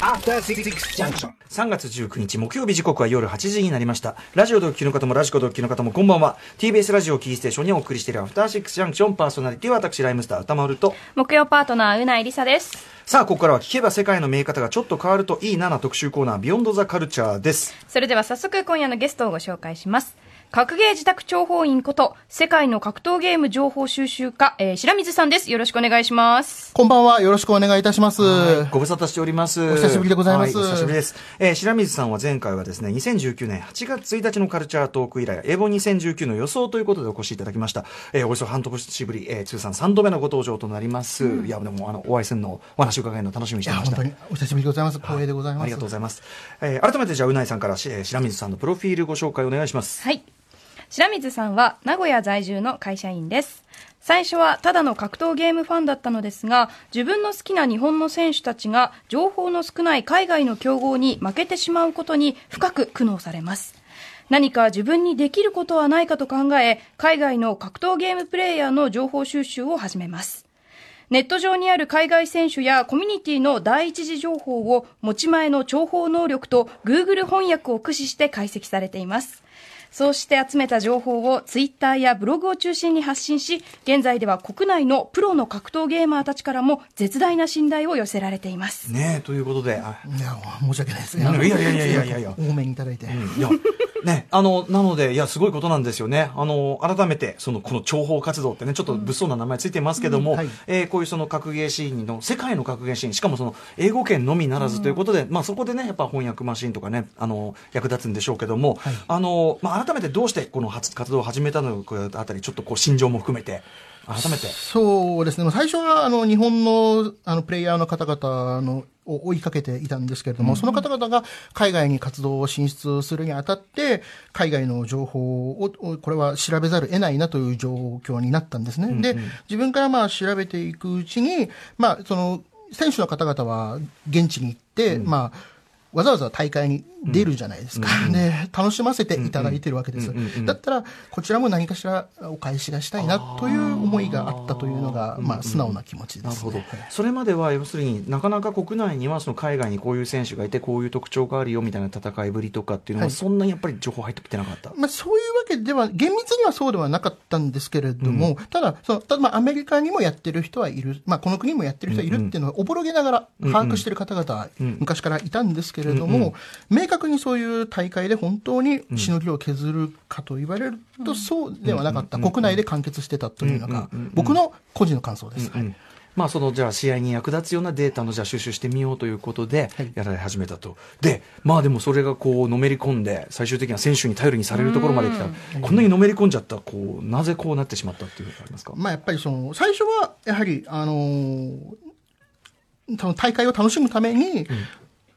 After Six Junction. 3月19日木曜日時刻は夜8時になりました。ラジオでお聞きの方もラジコでお聞きの方もこんばんは。TBS ラジオキーステーションにお送りしているアフターシックスジャンクションパーソナリティは私ライムスター歌丸と。木曜パートナーうないりさですさあ、ここからは聞けば世界の見え方がちょっと変わるといいなな特集コーナービヨンドザカルチャーです。それでは早速今夜のゲストをご紹介します格ゲー自宅諜報員こと世界の格闘ゲーム情報収集家、えー白水さんですよろしくお願いしますこんばんは。よろしくお願いいたします。ご無沙汰しております。お久しぶりでございますはお久しぶりです。えー白水さんは前回はですね、2019年8月1日のカルチャートーク以来、エボ2019の予想ということでお越しいただきました。えーおよそ半年ぶり、えー通算3度目のご登場となります。いや、でも、あの、お会いするのをお話を伺えるの楽しみにしてました。本当にお久しぶりでございます。光栄でございます。ありがとうございます。えー改めてじゃあ、うないさんから、しえー白水さんのプロフィールご紹介お願いします。はい白水さんは名古屋在住の会社員です。最初はただの格闘ゲームファンだったのですが自分の好きな日本の選手たちが情報の少ない海外の強豪に負けてしまうことに深く苦悩されます。何か自分にできることはないかと考え海外の格闘ゲームプレイヤーの情報収集を始めます。ネット上にある海外選手やコミュニティの第一次情報を持ち前の情報能力と Google 翻訳を駆使して解析されています。そうして集めた情報をツイッターやブログを中心に発信し、現在では国内のプロの格闘ゲーマーたちからも絶大な信頼を寄せられています。ねえ、ということで、あいや、申し訳ないですね。いやいやいやいやいやいや多めにいただいて。いや、ね、あの、なので、いや、すごいことなんですよね。あの、改めて、その、この諜報活動ってね、ちょっと物騒な名前ついてますけども、うんはい。えーこういうその格ゲーシーンの、世界の格ゲーシーン、しかもその、英語圏のみならずということで、まあそこでね、やっぱ翻訳マシンとかね、あの、役立つんでしょうけども、はい。あの、まあ改めてどうしてこの初活動を始めたのかあたり、ちょっとこう、心情も含めて、改めて。そうですね。最初は、あの、日本の、あの、プレイヤーの方々の、を追いかけていたんですけれども、その方々が海外に活動を進出するにあたって、海外の情報を、をこれは調べざるを得ないなという状況になったんですね。で、自分からまあ調べていくうちに、まあ、その、選手の方々は現地に行って、まあ、わざわざ大会に出るじゃないですか。で、楽しませていただいてるわけです。だったら、こちらも何かしらお返しがしたいなという思いがあったというのが、まあ、素直な気持ちです、なるほどね。。それまでは、要するになかなか国内にはその海外にこういう選手がいて、こういう特徴があるよみたいな戦いぶりとかっていうのは、はいそんなにやっぱり情報入ってきてなかった？まあ、そういうわけでは、厳密にはそうではなかったんですけれども、ただ、その、ただまあ、アメリカにもやってる人はいる、まあ、この国にもやってる人はいるっていうのは、おぼろげながら把握してる方々は昔からいたんですけれども、明確にそういう大会で本当にしのぎを削るかと言われると、そうではなかった。国内で完結してたというのが、僕の個人の感想です。はい。まあそのじゃあ試合に役立つようなデータのじゃあ収集してみようということではい。やられ始めたと、でまあでもそれがこうのめり込んで最終的には選手に頼りにされるところまで来た。こんなにのめり込んじゃったこうなぜこうなってしまったっていうのがありますか、まあ、やっぱりその、最初は、やはり、あのー大会を楽しむために、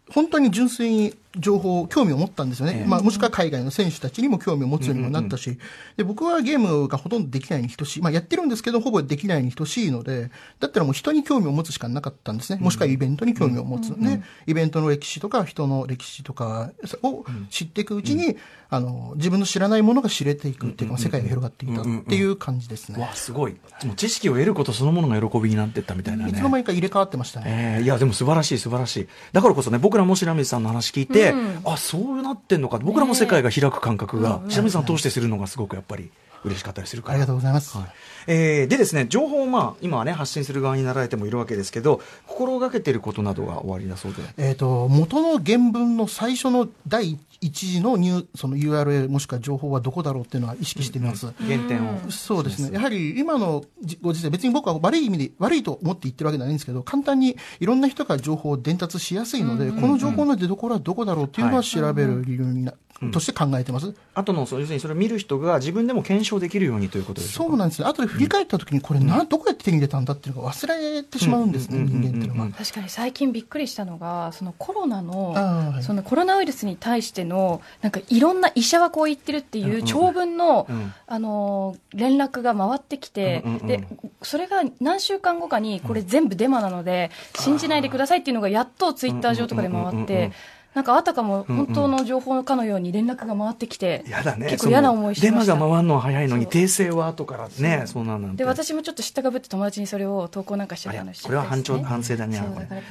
本当に純粋に情報、興味を持ったんですよね。ええまあ、もしくは海外の選手たちにも興味を持つようにもなったし、で、僕はゲームがほとんどできないに等しい。まあ、やってるんですけど、ほぼできないに等しいので、だったらもう人に興味を持つしかなかったんですね。もしくはイベントに興味を持つ。で、イベントの歴史とか人の歴史とかを知っていくうちに、あの、自分の知らないものが知れていくっていうか、世界が広がっていたっていう感じですね。わあすごいもう知識を得ることそのものの喜びになってったみたいなねいつの間にか入れ替わってましたね。えーいやでも素晴らしい素晴らしいだからこそね僕らも白水さんの話聞いて、あそうなってんのか。僕らも世界が開く感覚が白水さん通してするのがすごくやっぱり嬉しかったりするから。ありがとうございます。はいえーでですね、情報を、まあ、今はね、発信する側になられてもいるわけですけど、心がけていることなどがおありだそうで。えっ、と、元の原文の最初の第一次のニューその URL もしくは情報はどこだろうっていうのは意識しています。原点を。そうですね。やはり今のじご時世、別に僕は悪い意味で、悪いと思って言ってるわけではないんですけど、簡単にいろんな人が情報を伝達しやすいので、この情報の出所はどこだろうっていうのは調べる理由にな、として考えてます。あとの、そう要するにそれを見る人が自分でも検証できるようにということでしょか？そううなんですね。後で振り返った時に、これな、どこやって手に入れたんだっていうのが忘れてしまうんですね、人間っていうのは。確かに最近びっくりしたのがそのコロナのはい。そのコロナウイルスに対してのなんかいろんな医者はこう言ってるっていう長文の、うん。あのー連絡が回ってきて、うんうんうんでそれが何週間後かにこれ全部デマなので信じないでくださいっていうのがやっとツイッター上とかで回うんうんうんうんうんってなんかあたかも本当の情報かのように連絡が回ってきて、やだね。結構嫌な思いしてました。デマが回るのは早いのに、訂正は後からね、そう。なんなんて。で私もちょっと知ったかぶって友達にそれを投稿なんかしちゃったのこれは反ったりしてね調反省だね。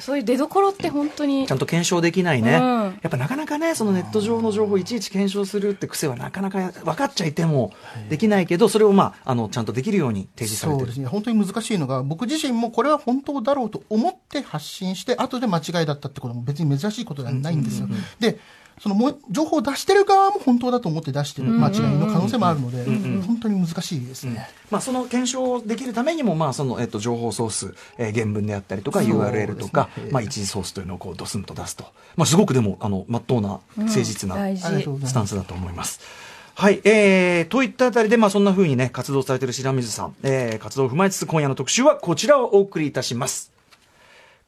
そういう出所って本当にちゃんと検証できないね、うん。やっぱなかなかね、そのネット上の情報をいちいち検証するって癖はなかなか分かっちゃいてもできないけど、それをまあ、あの、ちゃんとできるように提示されてる。そうですね。本当に難しいのが、僕自身もこれは本当だろうと思って発信して、後で間違いだったってことも別に珍しいことではないんですよ。で、そのも情報を出してる側も本当だと思って出してる間違いの可能性もあるので、本当に難しいですね。まあ、その検証できるためにも、まあ、その、えっと、情報ソース、えー原文であったりとか、URL とか、まあ、一時ソースというのをこう、ドスンと出すと。まあ、すごくでも、あの、まっとうな、誠実な、スタンスだと思います。はい、えー、といったあたりで、まあ、そんな風にね、活動されている白水さん、えー、活動を踏まえつつ、今夜の特集はこちらをお送りいたします。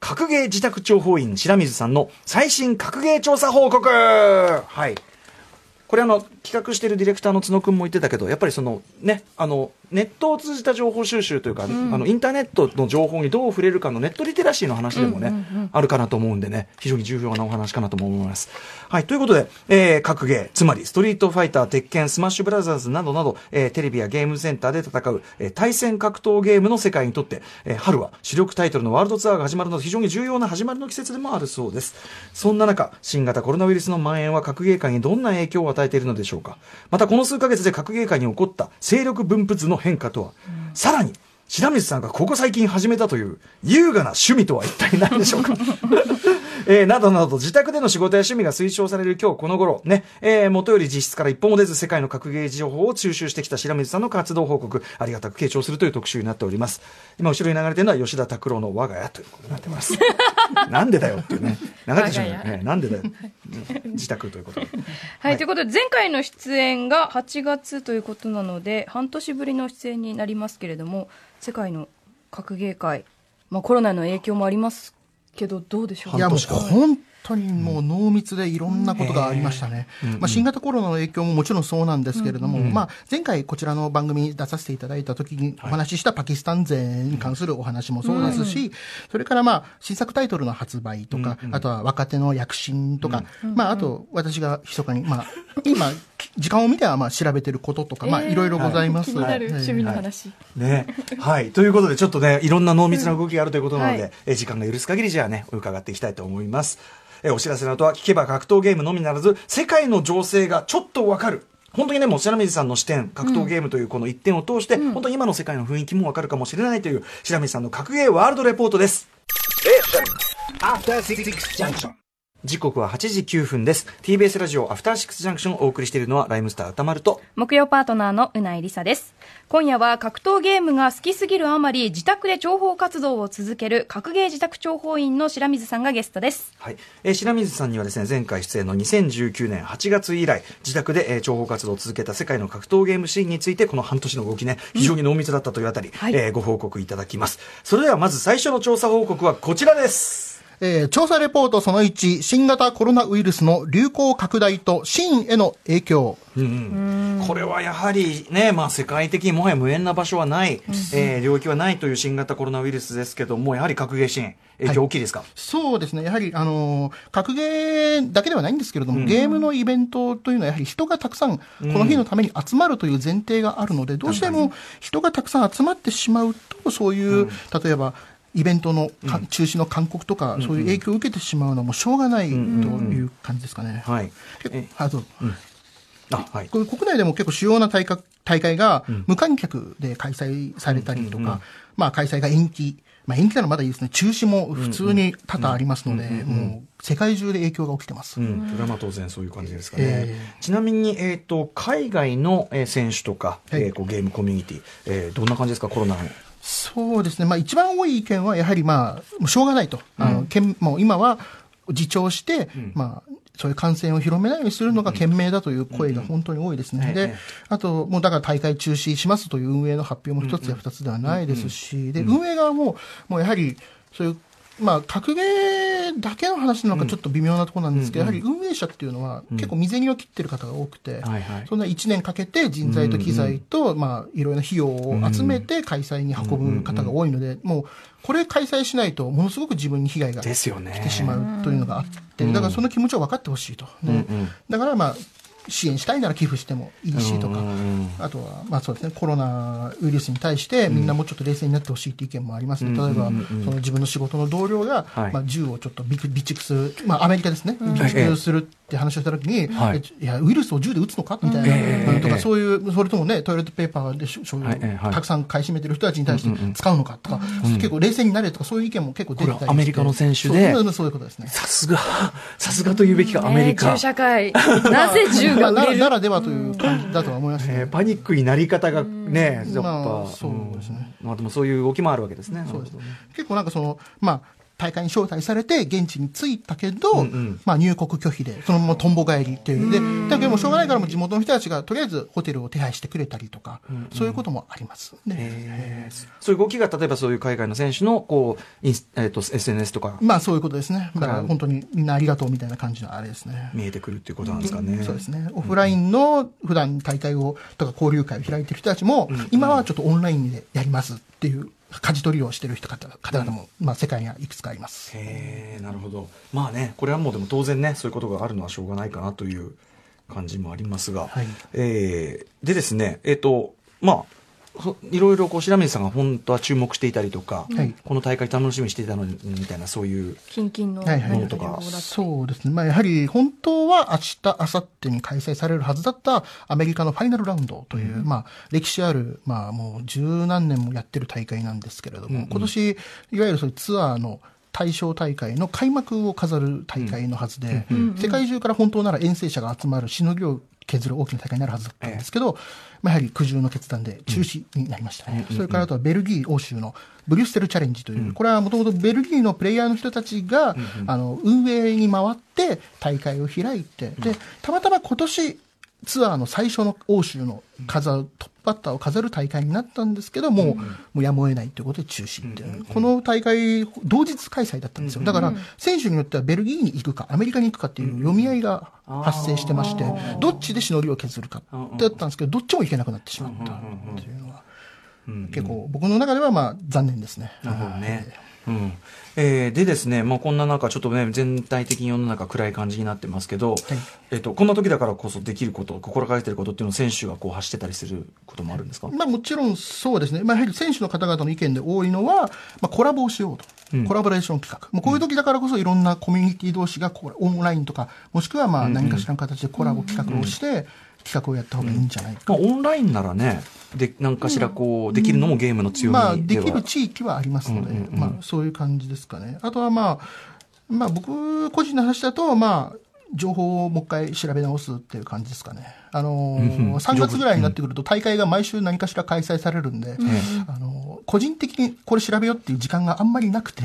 格ゲー自宅諜報員白水さんの最新格ゲー調査報告はい。これあの、企画しているディレクターの角くんも言ってたけど、やっぱりその、ね、あの、ネットを通じた情報収集というか、あの、インターネットの情報にどう触れるかのネットリテラシーの話でもね、あるかなと思うんでね、非常に重要なお話かなとも思います。はい、ということで、えー、格ゲー、つまり、ストリートファイター、鉄拳、スマッシュブラザーズなどなど、えー、テレビやゲームセンターで戦う、えー、対戦格闘ゲームの世界にとって、えー、春は主力タイトルのワールドツアーが始まるので非常に重要な始まりの季節でもあるそうです。そんな中、新型コロナウイルスの蔓延は格ゲー界にどんな影響を与えているのでしょうか。また、この数ヶ月で格ゲー界に起こった勢力分布図の変化とは、さらに、白水さんがここ最近始めたという優雅な趣味とは一体何でしょうかえーなどなど自宅での仕事や趣味が推奨される今日この頃ね、えー元より実質から一歩も出ず世界の格ゲー情報を収集してきた白水さんの活動報告ありがたく傾聴するという特集になっております。今後ろに流れてるのは吉田拓郎の我が家ということになってます。なんでだよっていうね。流れてしまうね。なんでだよ。自宅ということで。はい、ということで前回の出演が8月ということなので半年ぶりの出演になりますけれども世界の格ゲー界、まあ、コロナの影響もありますけどどうでしょういや、もう本当にもう濃密でいろんなことがありましたね。まあ、新型コロナの影響ももちろんそうなんですけれども、まあ、前回こちらの番組に出させていただいた時にお話ししたパキスタン勢に関するお話もそうですし、それからまあ、新作タイトルの発売とか、あとは若手の躍進とか、まあ、あと私が密かに、まあ、今、時間を見てはまあ調べてることとか、まあ、いろいろございます。気になるはい。趣味の話、ね。はい。ということで、ちょっとね、いろんな濃密な動きがあるということなので、はい。え時間が許す限りじゃあね、伺っていきたいと思います。えお知らせの後は、聞けば格闘ゲームのみならず、世界の情勢がちょっとわかる。本当にね、もう白水さんの視点、格闘ゲームというこの一点を通して、本当に今の世界の雰囲気もわかるかもしれないという、白水さんの格ゲーワールドレポートです。え時刻は8時9分です。TBS ラジオアフターシックスジャンクションをお送りしているのは、ライムスター歌丸と、木曜パートナーのうないりさです今夜は格闘ゲームが好きすぎるあまり自宅で情報活動を続ける格ゲー自宅諜報員の白水さんがゲストですはい。えー白水さんにはですね、前回出演の2019年8月以来、自宅で、えー情報活動を続けた世界の格闘ゲームシーンについて、この半年の動きね、非常に濃密だったというあたり、はいえーご報告いただきます。それではまず最初の調査報告はこちらです。えー調査レポートその1、新型コロナウイルスの流行拡大とシーンへの影響。これはやはりね、まあ世界的にもはや無縁な場所はない、えー領域はないという新型コロナウイルスですけども、やはり格ゲーシーン、影響大きいですか、そうですね。やはり、あのー格ゲーだけではないんですけれども、ゲームのイベントというのはやはり人がたくさん、この日のために集まるという前提があるので、どうしても人がたくさん集まってしまうと、そういう、例えば、イベントのか中止の勧告とか、そういう影響を受けてしまうのはもうしょうがないという感じですかね。はい。結え構あとあ、はい。国内でも結構主要な大会大会が無観客で開催されたりとか、まあ開催が延期、まあ延期ならまだいいですね、中止も普通に多々ありますので、もう世界中で影響が起きてます。うん、それはまあ当然そういう感じですかね。えちなみに、えっ、と、海外の、えー選手とか、はい。えーこうゲームコミュニティ、えーどんな感じですか、コロナの。そうですね、まあ一番多い意見はやはりまあ、もうしょうがないと。あの、けんもう今は自重して、まあ、そういう感染を広めないようにするのが賢明だという声が本当に多いですね。ええ。で、あと、もうだから大会中止しますという運営の発表も一つや二つではないですし、で、運営側も、もうやはり、そういうまあ、格ゲーだけの話なのかちょっと微妙なところなんですけど、やはり運営者っていうのは結構未然を切ってる方が多くて、はいはい。そんな1年かけて人材と機材と、まあ、いろいろな費用を集めて開催に運ぶ方が多いので、もう、これ開催しないと、ものすごく自分に被害が来てしまうというのがあって、だからその気持ちを分かってほしいと。ね。だからまあ、支援したいなら寄付してもいいしとか、あとは、まあそうですね、コロナウイルスに対してみんなもうちょっと冷静になってほしいっていう意見もありますね。例えば、その自分の仕事の同僚が、はい。まあ銃をちょっと備備蓄する、まあアメリカですね、備蓄するって話をしたときに、はい。えいや、ウイルスを銃で撃つのかみたいな、ええとか、そういう、それともね、トイレットペーパーでしょはいええはい。たくさん買い占めてる人たちに対して使うのかとか、結構冷静になれとか、そういう意見も結構出てたりアメリカの選手でそういうことですね。さすが、さすがと言うべきか、アメリカ。ね銃社会。なぜ銃がまあな売れる。ならではという感じだとは思いますね。えーパニックになり方がね、やっぱ、まあそうですね。うん。まあでもそういう動きもあるわけですね。そうです結構なんかその、まあ、大会に招待されて現地に着いたけど、んうんまあ入国拒否で、そのままとんぼ帰りっていう。で、だけどもうしょうがないからもう地元の人たちがとりあえずホテルを手配してくれたりとか、そういうこともあります。でえーそういう動きが例えばそういう海外の選手のこうインス、えー、と SNS とかまあそういうことですね。だかからら本当にみんなありがとうみたいな感じのあれですね。見えてくるっていうことなんですかね。そうですね。オフラインの普段大会を、とか交流会を開いてる人たちも、今はちょっとオンラインでやりますっていう、舵取りをしてる人方方々も、まあ世界にはいくつかあります。へえなるほど。まあねこれはもうでも当然ねそういうことがあるのはしょうがないかなという感じもありますが、はい。えーでですねえっ、とまあそいろいろこう白水さんが本当は注目していたりとか、はい。この大会楽しみにしていたのにみたいなそういうキンキンのはいはい。ものとか。そうですね。まあ、やはり本当は明日、明後日に開催されるはずだったアメリカのファイナルラウンドという、まあ、歴史ある、まあ、もう十何年もやってる大会なんですけれども、今年、いわゆるそういうツアーの対象大会の開幕を飾る大会のはずで、世界中から本当なら遠征者が集まるしのぎを削る大きな大会になるはずだったんですけど、まあ、やはり苦渋の決断で中止になりましたね。それからあとはベルギー欧州のブリュッセルチャレンジという、これはもともとベルギーのプレイヤーの人たちが、あの、運営に回って大会を開いて、で、たまたま今年、ツアーの最初の欧州の飾る、トップバッターを飾る大会になったんですけども、もうやむを得ないということで中止っていう、この大会、同日開催だったんですよ。だから、選手によってはベルギーに行くか、アメリカに行くかっていう読み合いが発生してまして、どっちでしのりを削るかってやったんですけど、どっちも行けなくなってしまったっていうのは、結構僕の中ではまあ残念ですね。なるほどね。うんえーでですね、まあ、こんな中、ちょっとね、全体的に世の中暗い感じになってますけど、えっと、こんな時だからこそできること、心がけてることっていうのを選手がこう発してたりすることもあるんですか？まあもちろんそうですね。まあやはり選手の方々の意見で多いのは、まあコラボをしようと。コラボレーション企画。もうこういう時だからこそいろんなコミュニティ同士がこうオンラインとか、もしくはまあ何かしらの形でコラボ企画をして、企画をやった方がいいんじゃないか。まあ、オンラインならね、で、何かしらこう、できるのもゲームの強みでは、まあできる地域はありますので、まあそういう感じですかね。あとはまあ、まあ僕個人の話だと、まあ、情報をもう一回調べ直すっていう感じですかね。あのー、3月ぐらいになってくると大会が毎週何かしら開催されるんで、あのー、個人的にこれ調べようっていう時間があんまりなくて、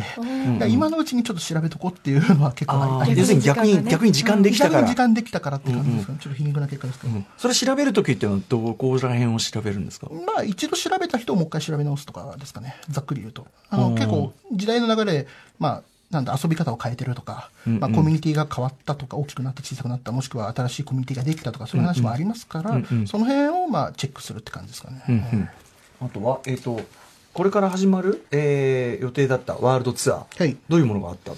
今のうちにちょっと調べとこうっていうのは結構ああります。逆に、逆に時間できたから。時間できたからって感じですかね。ちょっと皮肉な結果ですけど。それ調べるときっていうのはどこら辺を調べるんですか？まあ、一度調べた人をもう一回調べ直すとかですかね。ざっくり言うと。あの、結構、時代の流れで、まあ、なんだ、遊び方を変えてるとか、まあ、コミュニティが変わったとか、大きくなって小さくなった、もしくは新しいコミュニティができたとか、そういう話もありますから、その辺を、まあ、チェックするって感じですかね。うんうん。あとは、えっ、と、これから始まる、えー予定だったワールドツアー、はい。どういうものがあった？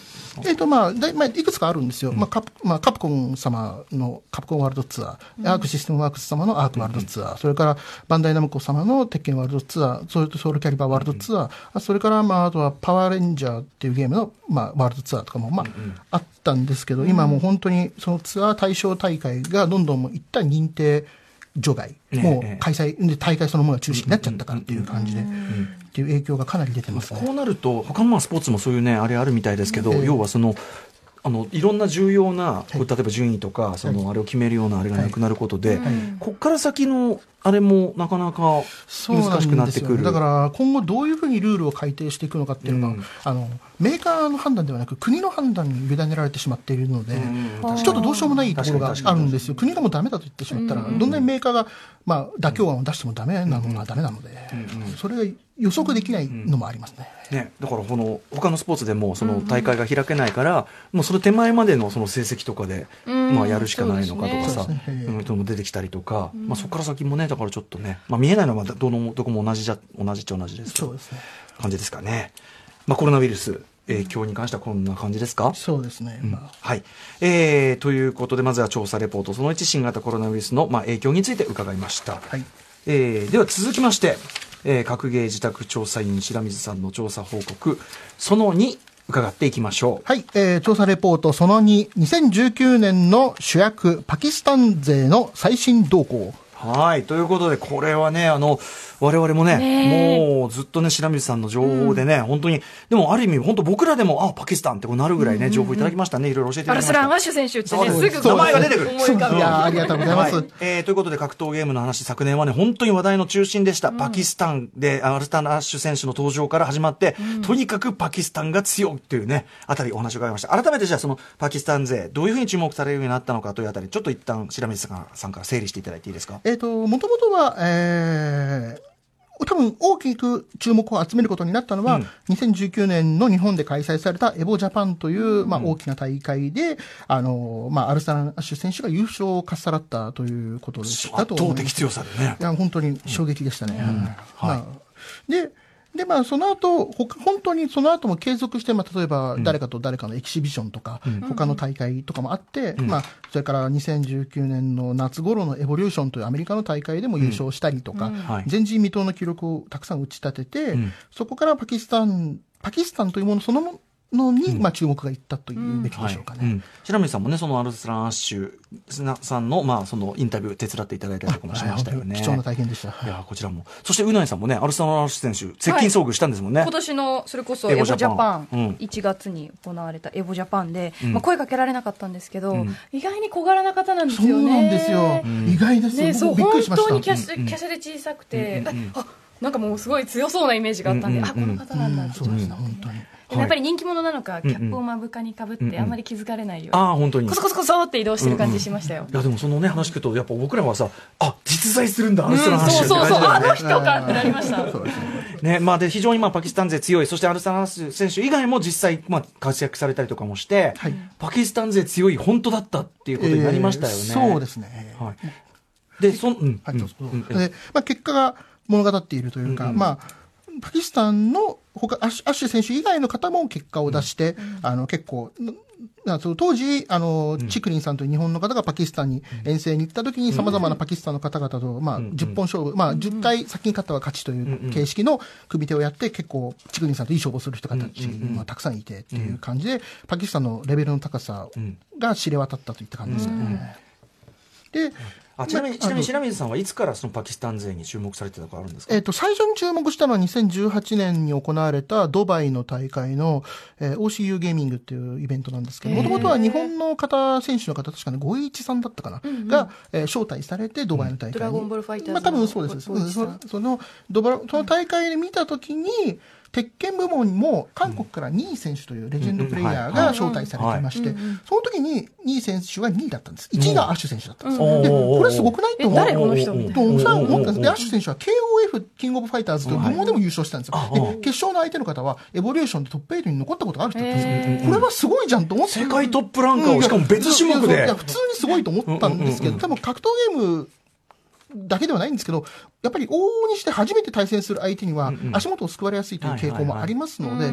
えっ、と、まあ、だいまあ、いくつかあるんですよ。まあ、カプ、まあ、カプコン様のカプコンワールドツアー、アークシステムワークス様のアークワールドツアー、それからバンダイナムコ様の鉄拳ワールドツアー、それとソウルキャリバーワールドツアー、あそれから、まあ、あとはパワーレンジャーっていうゲームの、まあ、ワールドツアーとかも、まあ、あったんですけど、今もう本当にそのツアー対象大会がどんどんもう一旦認定除外、ねもうええ開催、で大会そのものが中止になっちゃったからっていう感じで、っていう影響がかなり出てますね。こうなると、他のまあスポーツもそういうね、あれあるみたいですけど、ええ。要はその、あのいろんな重要な、例えば順位とか、そのあれを決めるようなあれがなくなることで、ここから先のあれもなかなか難しくなってくる。だから今後どういうふうにルールを改定していくのかっていうのが、うん。あのメーカーの判断ではなく国の判断に委ねられてしまっているので、うん。ちょっとどうしようもないところがあるんですよ。国がもうダメだと言ってしまったら、どんなにメーカーが、まあ、妥協案を出してもダメなのはダメなので、それが予測できないのもありますね。ね、だからこの他のスポーツでもその大会が開けないから、もうその手前までのその成績とかで、うん。まあ、やるしかないのかとかさそうね。うんとも出てきたりとか、まあ、そこから先もねだからちょっとね、まあ、見えないのはどのどこも同じじゃ同じっちゃ同じですけどそうですね。感じですかね、まあ、コロナウイルス影響に関してはこんな感じですか、そうですね、まあ。はい、えー、ということでまずは調査レポートその1新型コロナウイルスの、まあ、影響について伺いました、はい。えーでは続きまして、えー、学芸自宅調査員白水さんの調査報告その2伺っていきましょうはい、えー調査レポートその2、2019年の主役、パキスタン勢の最新動向。はい。ということで、これはね、あの、我々もね、もうずっとね、白水さんの情報でね、本当に、でもある意味、本当僕らでも、あ、パキスタンってこうなるぐらいね、情報いただきましたね。いろいろ教えていただきました。バルスラン・アッシュ選手ってね、す。すぐ名前が出てくる。思いやーありがとうございます。はい。えーということで格闘ゲームの話昨年はね本当に話題の中心でした、パキスタンでアルスタン・アッシュ選手の登場から始まって、とにかくパキスタンが強いっていうねあたりお話を伺いました。改めてじゃあそのパキスタン勢どういうふうに注目されるようになったのかというあたりちょっと一旦白水さんさんから整理していただいていいですか？えっ、と、もともとは、えー多分大きく注目を集めることになったのは、うん。2019年の日本で開催されたエボジャパンという、まあ、大きな大会で、あの、まあ、アルサラン・アッシュ選手が優勝をかっさらったということでした圧と思います。倒的強さでね。いや、本当に衝撃でしたね。はい。まあで、で、まあ、その後、本当にその後も継続して、まあ、例えば、誰かと誰かのエキシビションとか、他の大会とかもあって、まあ、それから2019年の夏頃のエボリューションというアメリカの大会でも優勝したりとか、はい。前人未到の記録をたくさん打ち立てて、ん。そこからパキスタン、パキスタンというものそのものに、まあ、注目がいったというべきでしょうかね。うん。白水さんもねそのアルスラン・アッシュさんの,、まあそのインタビュー手伝っていただいたりとかもしましたよね。はい。貴重な体験でした。い。やこちらも。そしてうなぎさんもねアルスラン・アッシュ選手接近遭遇したんですもんね、今年のそれこそエボジャパン。パン、うん。1月に行われたエボジャパンで、ん。まあ、声かけられなかったんですけど、ん。意外に小柄な方なんですそうよね。なんですよ。意外ですよ。ね、そう本。当にキャシ,、キャシャで小さくて、あなんかもうすごい強そうなイメージがあったんで、うんうんあこの方なんだって、そうですね、本当に。でもやっぱり人気者なのか、キャップをうん目深にかぶって、うんうん。あんまり気づかれないように、ああ本当に。コソコソコソって移動してる感じしましたよ。いやでもそのね話聞くとやっぱ僕らはさあ実在するんだアうんルスラン・アッシュってそうそうそう、あの人かってなりました。ね。ねまあ、で非常にまあパキスタン勢強い。そしてアルスラン・アッシュ選手以外も実際まあ活躍されたりとかもして、はい。パキスタン勢強い本当だったっていうことになりましたよね、えーそうですね。はい、でそん、うん。はい、どうんで、まあ、結果が物語っているというか、うんうん。まあ、パキスタンの他アッシュアッシュ選手以外の方も結果を出して、あの結構、なその当時、あの、チクリンさんという日本の方がパキスタンに遠征に行った時に、様々なパキスタンの方々と、まあ、ん。10本勝負、まあ、10回先に勝ったは勝ちという形式の組手をやって、結構、チクリンさんといい勝負をする人たちがたくさんいてっていう感じで、パキスタンのレベルの高さが知れ渡ったといった感じですね。で、あちなみにまあちなみに白水さんはいつからそのパキスタン勢に注目されてたとかあるんですか、えっ、と、最初に注目したのは2018年に行われたドバイの大会の、えー OCU ゲーミングっていうイベントなんですけど、もともとは日本の方、選手の方、確かね、五一さんだったかな、が、えー招待されてドバイの大会に。ドラゴンボールファイターズのまあ多分そうです。そその、ドバその大会で見たときに、鉄拳部門にも韓国からニー選手というレジェンドプレイヤーが招待されていまして、その時にニー選手が2位だったんです。1位がアッシュ選手だったんです。うんで、これすごくな？いと思う。え誰こ思ったんです。で、うんアッシュ選手は KOF、キングオブファイター。ズという部門でも優勝したんですよ。で、決勝の相手の方は、エボリューションでトップ8に残ったことがある人だったんですよ。これはすごいじゃんと思って。世界トップランカー。をしかも別種目でいや普通にすごいと思ったんですけど、多分格闘ゲー。ムだけではないんですけど、やっぱり往々にして初めて対戦する相手には足元を救われやすいという傾向もありますので、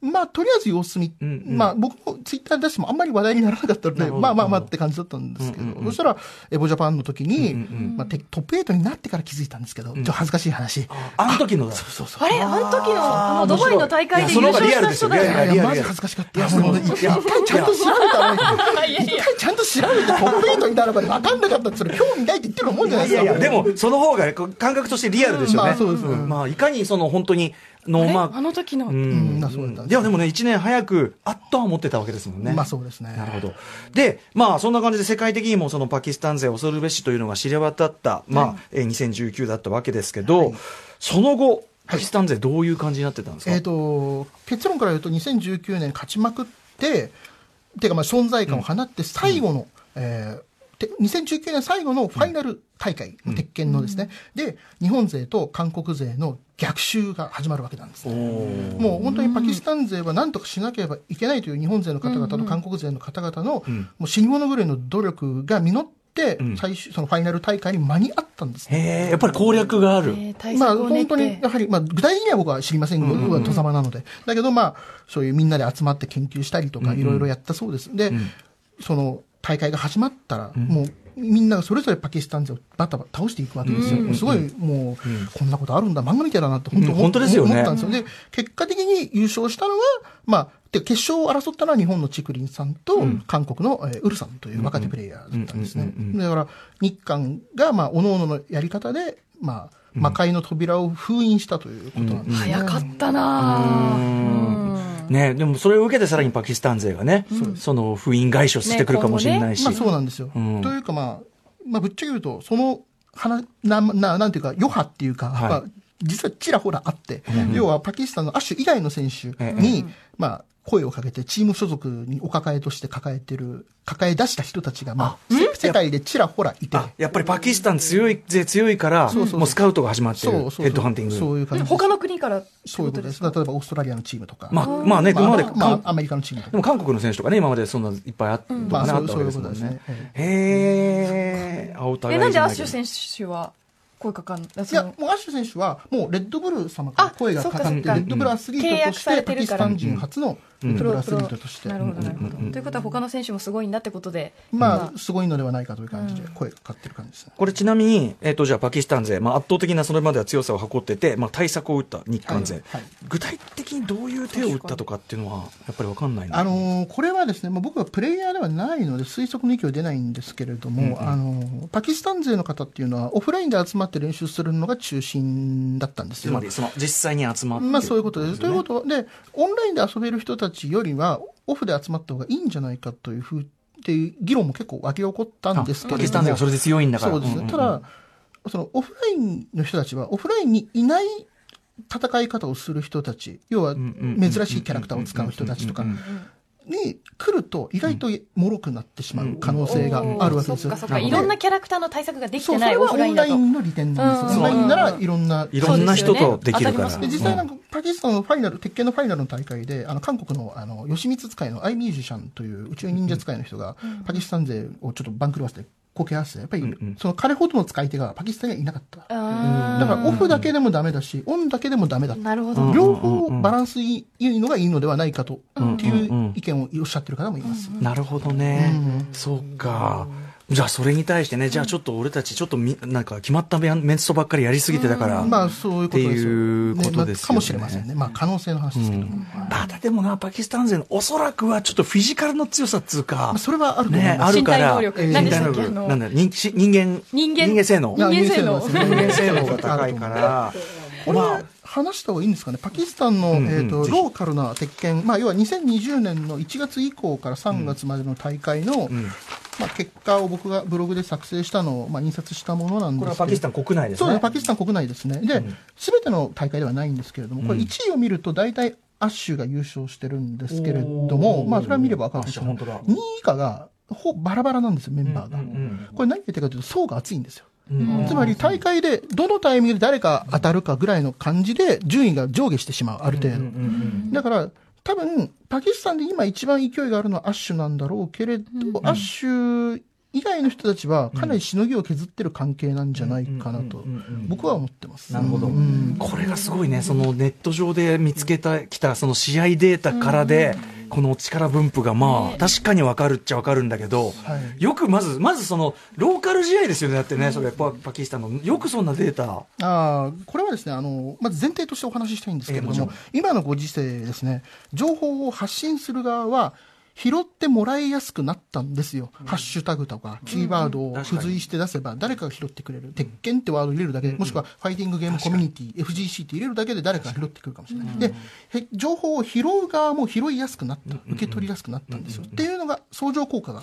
まあ、とりあえず様子見、んうん。まあ、僕もツイッターで出してもあんまり話題にならなかったので、まあまあまあって感じだったんですけど、そしたら、エボジャパンの時に、うんうんまあ、てトップ8になってから気づいたんですけど、ちょっと恥ずかしい話。あの時のだ。そうそうあれ？あの時のあのドバイの大会で優勝した人だよリアルいや、マジ恥ずかしかった。いやその一回ちゃんと調べたのに、一回ちゃんと調べて、トップ8になるまで分かんなかったって、それ興味ないって言ってる思うんじゃないですか。いやいや、でも、その方が感覚としてリアルですよね。まあそうです。ん。まあ、いかにその本当に、あれ？のまあの時の、ううんいやでもね1年早くあっとは思ってたわけですもんね。まあそうですね。なるほど。で、まあ、そんな感じで世界的にもそのパキスタン勢恐るべしというのが知れ渡った、まあ、えー2019だったわけですけど、その後、パキスタン勢どういう感じになってたんですか、えー、と結論から言うと2019年勝ちまくってていうかまあ存在感を放って最後の、えーて2019年最後のファイナル大会、鉄拳のですね、で日本勢と韓国勢の逆襲が始まるわけなんです、おー。もう本当にパキスタン勢は何とかしなければいけないという日本勢の方々と韓国勢の方々の、ん。もう死に物狂いの努力が実って、ん。最終そのファイナル大会に間に合ったんですね。やっぱり攻略がある。まあ、本当に、やはり、まあ、具体的には僕は知りませんけど、僕は戸様なので。だけど、まあ、そういうみんなで集まって研究したりとか、いろいろやったそうです。で、その、大会が始まったら、もう、みんながそれぞれパキスタン勢をバタバタ倒していくわけですよ。すごい、もう、こんなことあるんだ、漫画みたいだなって、本当うん本当ですよね。思ったんですよ。で、結果的に優勝したのは、まあ、で決勝を争ったのは日本のチクリンさんと、韓国の、えーウルさんという若手プレイヤーだったんですね。だから、日韓が、まあ、各々のやり方で、まあ、魔界の扉を封印したということなんですね。早かったなぁうんね、でもそれを受けてさらにパキスタン勢がね、その封印返しをしてくるかもしれないし。まあそうなんですよ。うん。というかまあ、まあぶっちゃけ言うと、その、はな、な、ななんていうか、余波っていうか、はい。まあ、実はちらほらあって、要はパキスタンのアッシュ以外の選手えに、まあ、声をかけて、チーム所属にお抱えとして抱えてる、抱え出した人たちが、まあ、世界でちらほらいて、あやっぱりパキスタン強い勢強いから、そうそうそうもうスカウトが始まってる。そうそうそうヘッドハンティング。そういう感じです。他の国からそういうことです。例えばオーストラリアのチームとか。まあ、まあね、まあ今まで、まあ韓アメリカのチームとかでも韓国の選手とかね、今までそんないっぱいあった、まあそうそういうですもんねことですね。。ええへー。あ、お互いなんでアッシュ選手は声かかんないいや、もうアッシュ選手は、もうレッドブル様から声がかかって、レッドブルアスリートと契約さして、パれてるからキスタン人初のレッドブルアスリートとして、なるほどなるほど、ということは他の選手もすごいんだってことでまあ、すごいのではないかという感じで、声がかかってる感じですね。これちなみに、えっ、と、じゃあパキスタン勢、まあ圧倒的なそれまでは強さを誇ってて、まあ対策を打った日韓勢、具体的にどういう手を打ったとかっていうのは、やっぱりわかんないあのーこれはですね、まあ、僕はプレイヤーではないので推測の域は出ないんですけれども、あのーパキスタン勢の方っていうのはオフラインで集まって練習するのが中心だったんですよ。つまり、その、実際に集まって、まあそういうことです。ということで、オンラインで遊べる人たちよりは、オフで集まった方がいいんじゃないかというふうっていう議論も結構湧き起こったんですけれども。それで強いんだから。そうですね。ただ、そのオフラインの人たちは、オフラインにいない戦い方をする人たち、要は珍しいキャラクターを使う人たちとかに来ると、意外と脆くなってしまう可能性があるわけですよ。そっかそっか。いろんなキャラクターの対策ができてないオそれはオンフラインだと。ラインの利点なんですオンラインならいろんな。いろんな人とできるから。実際なんかパキスタンのファイナル、鉄拳のファイナルの大会で、あの、韓国の、あの、吉光使いのアイミュージシャンという宇宙忍者使いの人が、パキスタン勢をちょっと番狂わせて、こけ合わせて、やっぱり、その彼ほどの使い手がパキスタンにはいなかった。あだからオフだけでもダメだし、オンだけでもダメだー。なるほど、両方バランスいいのがいいのではないかと、っていう意見をおっしゃってる方もいます。なるほどね。そうか。じゃあそれに対してね、じゃあちょっと俺たちちょっとみ、なんか決まったメンメンツとばっかりやりすぎてたから。まあそういうことですいうことですよね。まあかもしれませんね。まあ可能性の話ですけども。ただでもな、パキスタン勢のおそらくはちょっとフィジカルの強さっつうかまあ、それはあると思いね、ます。あるから、身体能力。な。んだ、人し人間、人間。人間性能。人間性能人人間性能が高いから、これは話した方がいいんですかね、パキスタンの、んうん。えーとローカルな鉄拳、まあ、要は2020年の1月以降から3月までの大会の、まあ、結果を僕がブログで作成したのを、まあ、印刷したものなんですけど。これはパキスタン国内ですね。そうです。パキスタン国内ですね、で、すべての大会ではないんですけれども、これ、1位を見ると、大体、アッシュが優勝してるんですけれども、まあ、それは見れば分かるんですけど、アッシュ本2位以下がほぼバラバラなんですよ、メンバーが。んこれ、何言ってるかというと、層が厚いんですよ。つまり大会でどのタイミングで誰か当たるかぐらいの感じで順位が上下してしまう、ある程度。だから、多分、パキスタンで今一番勢いがあるのはアッシュなんだろうけれど、アッシュ以外の人たちはかなりしのぎを削ってる関係なんじゃないかなと、僕は思ってます。なるほど、うん。これがすごいね、そのネット上で見つけたきたその試合データからで、この力分布がまあ、確かに分かるっちゃ分かるんだけど、はい。よくまず、まずそのローカル試合ですよね、だってね、それパパキスタンの、よくそんなデータ。ああこれはですねあの、まず前提としてお話ししたいんですけれども、今のご時世ですね、情報を発信する側は、拾ってもらいやすくなったんですよ。ハッシュタグとか、キーワードを付随して出せば、誰かが拾ってくれる。鉄拳ってワードを入れるだけで、もしくはファイティングゲームコミュニティ、FGC って入れるだけで誰かが拾ってくるかもしれない。で、へ情報を拾う側も拾いやすくなった。受け取りやすくなったんですよ。っていうのが、相乗効果が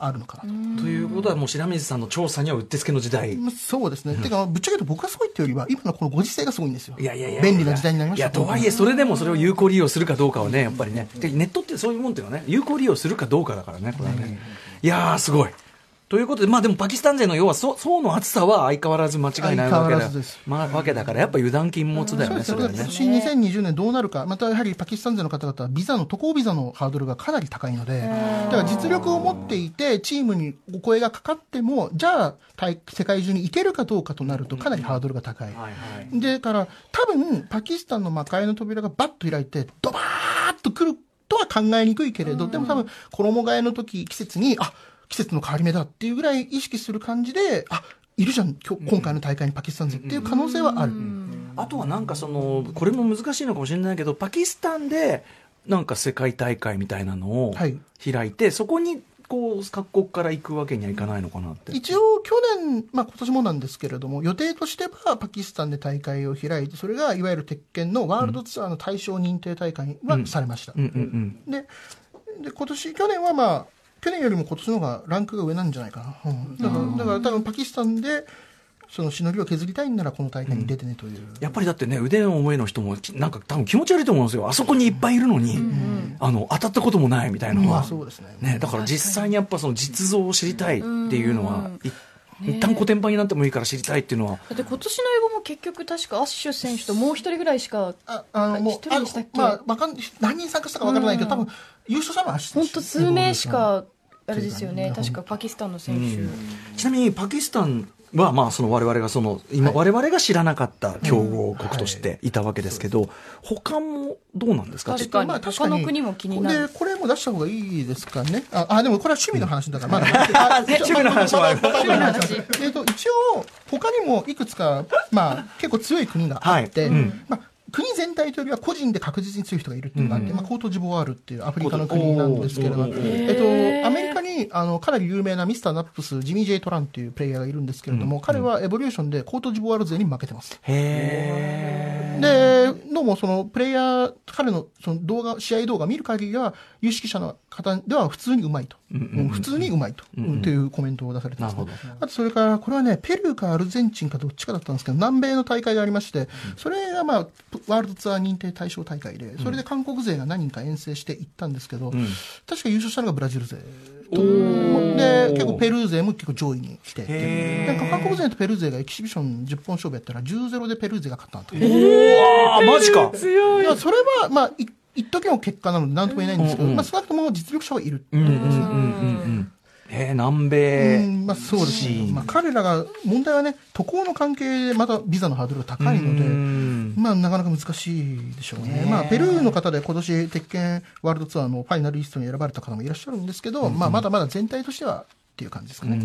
あるのかなと。ということはもう白水さんの調査にはうってつけの時代。まあそうですね。てか、ぶっちゃけと僕がすごいっていうよりは、今のこのご時世がすごいんですよ。いやいやいや便利な時代になりました。いやとはいえそれでもそれを有効利用するかどうかはねやっぱりね。でネットってそういうもんっていうのはね有効利用するかどうかだからねこれはね、い。やーすごい。ということで、まあでもパキスタン勢の要はそ層の厚さは相変わらず間違いないわけだ。まあ、わけだからやっぱ油断禁物だよね、それはですね。ね今。年2020年どうなるか、またやはりパキスタン勢の方々はビザの、渡航ビザのハードルがかなり高いので、だから実力を持っていて、チームにお声がかかっても、じゃあ、大世界中に行けるかどうかとなると、かなりハードルが高い。で、から、多分、パキスタンの魔界の扉がバッと開いて、ドバーッと来るとは考えにくいけれど、でも多分、衣替えの時、季節に、あ、季節の変わり目だっていうぐらい意識する感じで、あ、いるじゃん、今日今回の大会にパキスタン勢っていう可能性はある。あとはなんかそのこれも難しいのかもしれないけどパキスタンでなんか世界大会みたいなのをはい。開いて、そこにこう各国から行くわけにはいかないのかなって。一応去年、まあ、今年もなんですけれども予定としてはパキスタンで大会を開いてそれがいわゆる鉄拳のワールドツアーの対象認定大会はされました、でで今年去年はまあ去年よりも今年の方がランクが上なんじゃないかな、うん、だからだから多分パキスタンでそのしのぎを削りたいんならこの大会に出てねという、やっぱりだってね腕の上の人もなんか多分気持ち悪いと思うんですよ。あそこにいっぱいいるのに、あの当たったこともないみたいなのは、まあそうですね。ね、だから実際にやっぱその実像を知りたいっていうのは、い一旦コテンパンになってもいいから知りたいっていうのは、だって今年の英語も結局確かアッシュ選手ともう一人ぐらいしかああのもう一人でしたっけ？あまあわかん何人参加したかわからないけど、多分優勝者は足本当数名しかあれですよね。確かパキスタンの選手、ちなみにパキスタンは、まあ、その我々がその、今、我々が知らなかった強豪国としてい。たわけですけど、他もどうなんですか？確かに。まあ確他の国も気になる。で、これも出した方がいいですかね？あ、あでもこれは趣味の話だから、まだ。あ趣味の話もあるまだまだ趣味の話えっと、一応、他にもいくつか、まあ、結構強い国があって、はい。うん。まあ、国全体というよりは個人で確実に強い人がいるっていうのがあって、まあ、コートジボワールっていうアフリカの国なんですけれども、えっと、アメリカに、あの、かなり有名なミスターナップス、ジミー・ジェイ・トランっていうプレイヤーがいるんですけれども、彼はエボリューションでコートジボワール勢に負けてます。へで、どうもそのプレイヤー、彼のその動画、試合動画見る限りは、有識者の方では普通にうまいと。うん普通にうまいと。というコメントを出されてます、ね。あとそれから、これはね、ペルーかアルゼンチンかどっちかだったんですけど、南米の大会がありまして、それがまあ、ワールドツアー認定対象大会で、それで韓国勢が何人か遠征していったんですけど、確か優勝したのがブラジル勢と。で、結構ペルー勢も結構上位に来てっていう。なんか韓国勢とペルー勢がエキシビション10本勝負やったら10-0でペルー勢が勝ったんだと。マジかそれは、まあ、い一時の結果なので何とも言えないんですけど、まあ、少なくとも実力者はいるっていうことですね。えー、南米、うんまあ、そうですね。まあ、彼らが、問題はね、渡航の関係でまたビザのハードルが高いので、ん。まあ、なかなか難しいでしょうね。まあ、ペルーの方で今年、鉄拳ワールドツアーのファイナリストに選ばれた方もいらっしゃるんですけど、まあ、まだまだ全体としてはっていう感じですかね。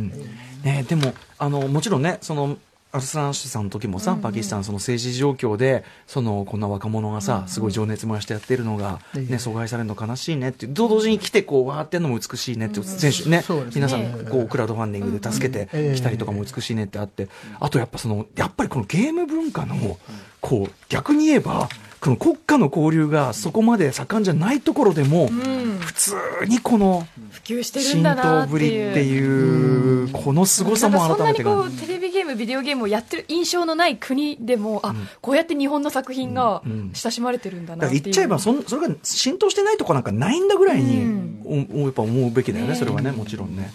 ね、でもあのもちろんねそのアルサンシュさんの時もさ、パキスタンその政治状況でそのこんな若者がさ、すごい情熱燃やしてやってるのが、ええね、阻害されるの悲しいねってと同時に来てこうわーってやるのも美しいねって、選手ね皆さんこうクラウドファンディングで助けてきたりとかも美しいねってあって、あとやっぱそのやっぱりこのゲーム文化のこう逆に言えばこの国家の交流がそこまで盛んじゃないところでも、普通にこの普及してるん浸だな透ぶっていう。りっていう、この凄さもなんかそんなに改めて感じこうテレビゲームビデオゲームをやってる印象のない国でもあ、こうやって日本の作品が親しまれてるんだなって言っちゃえばそん、それが浸透してないとこなんかないんだぐらいに、おおやっぱ思うべきだよね、それはね、もちろんね。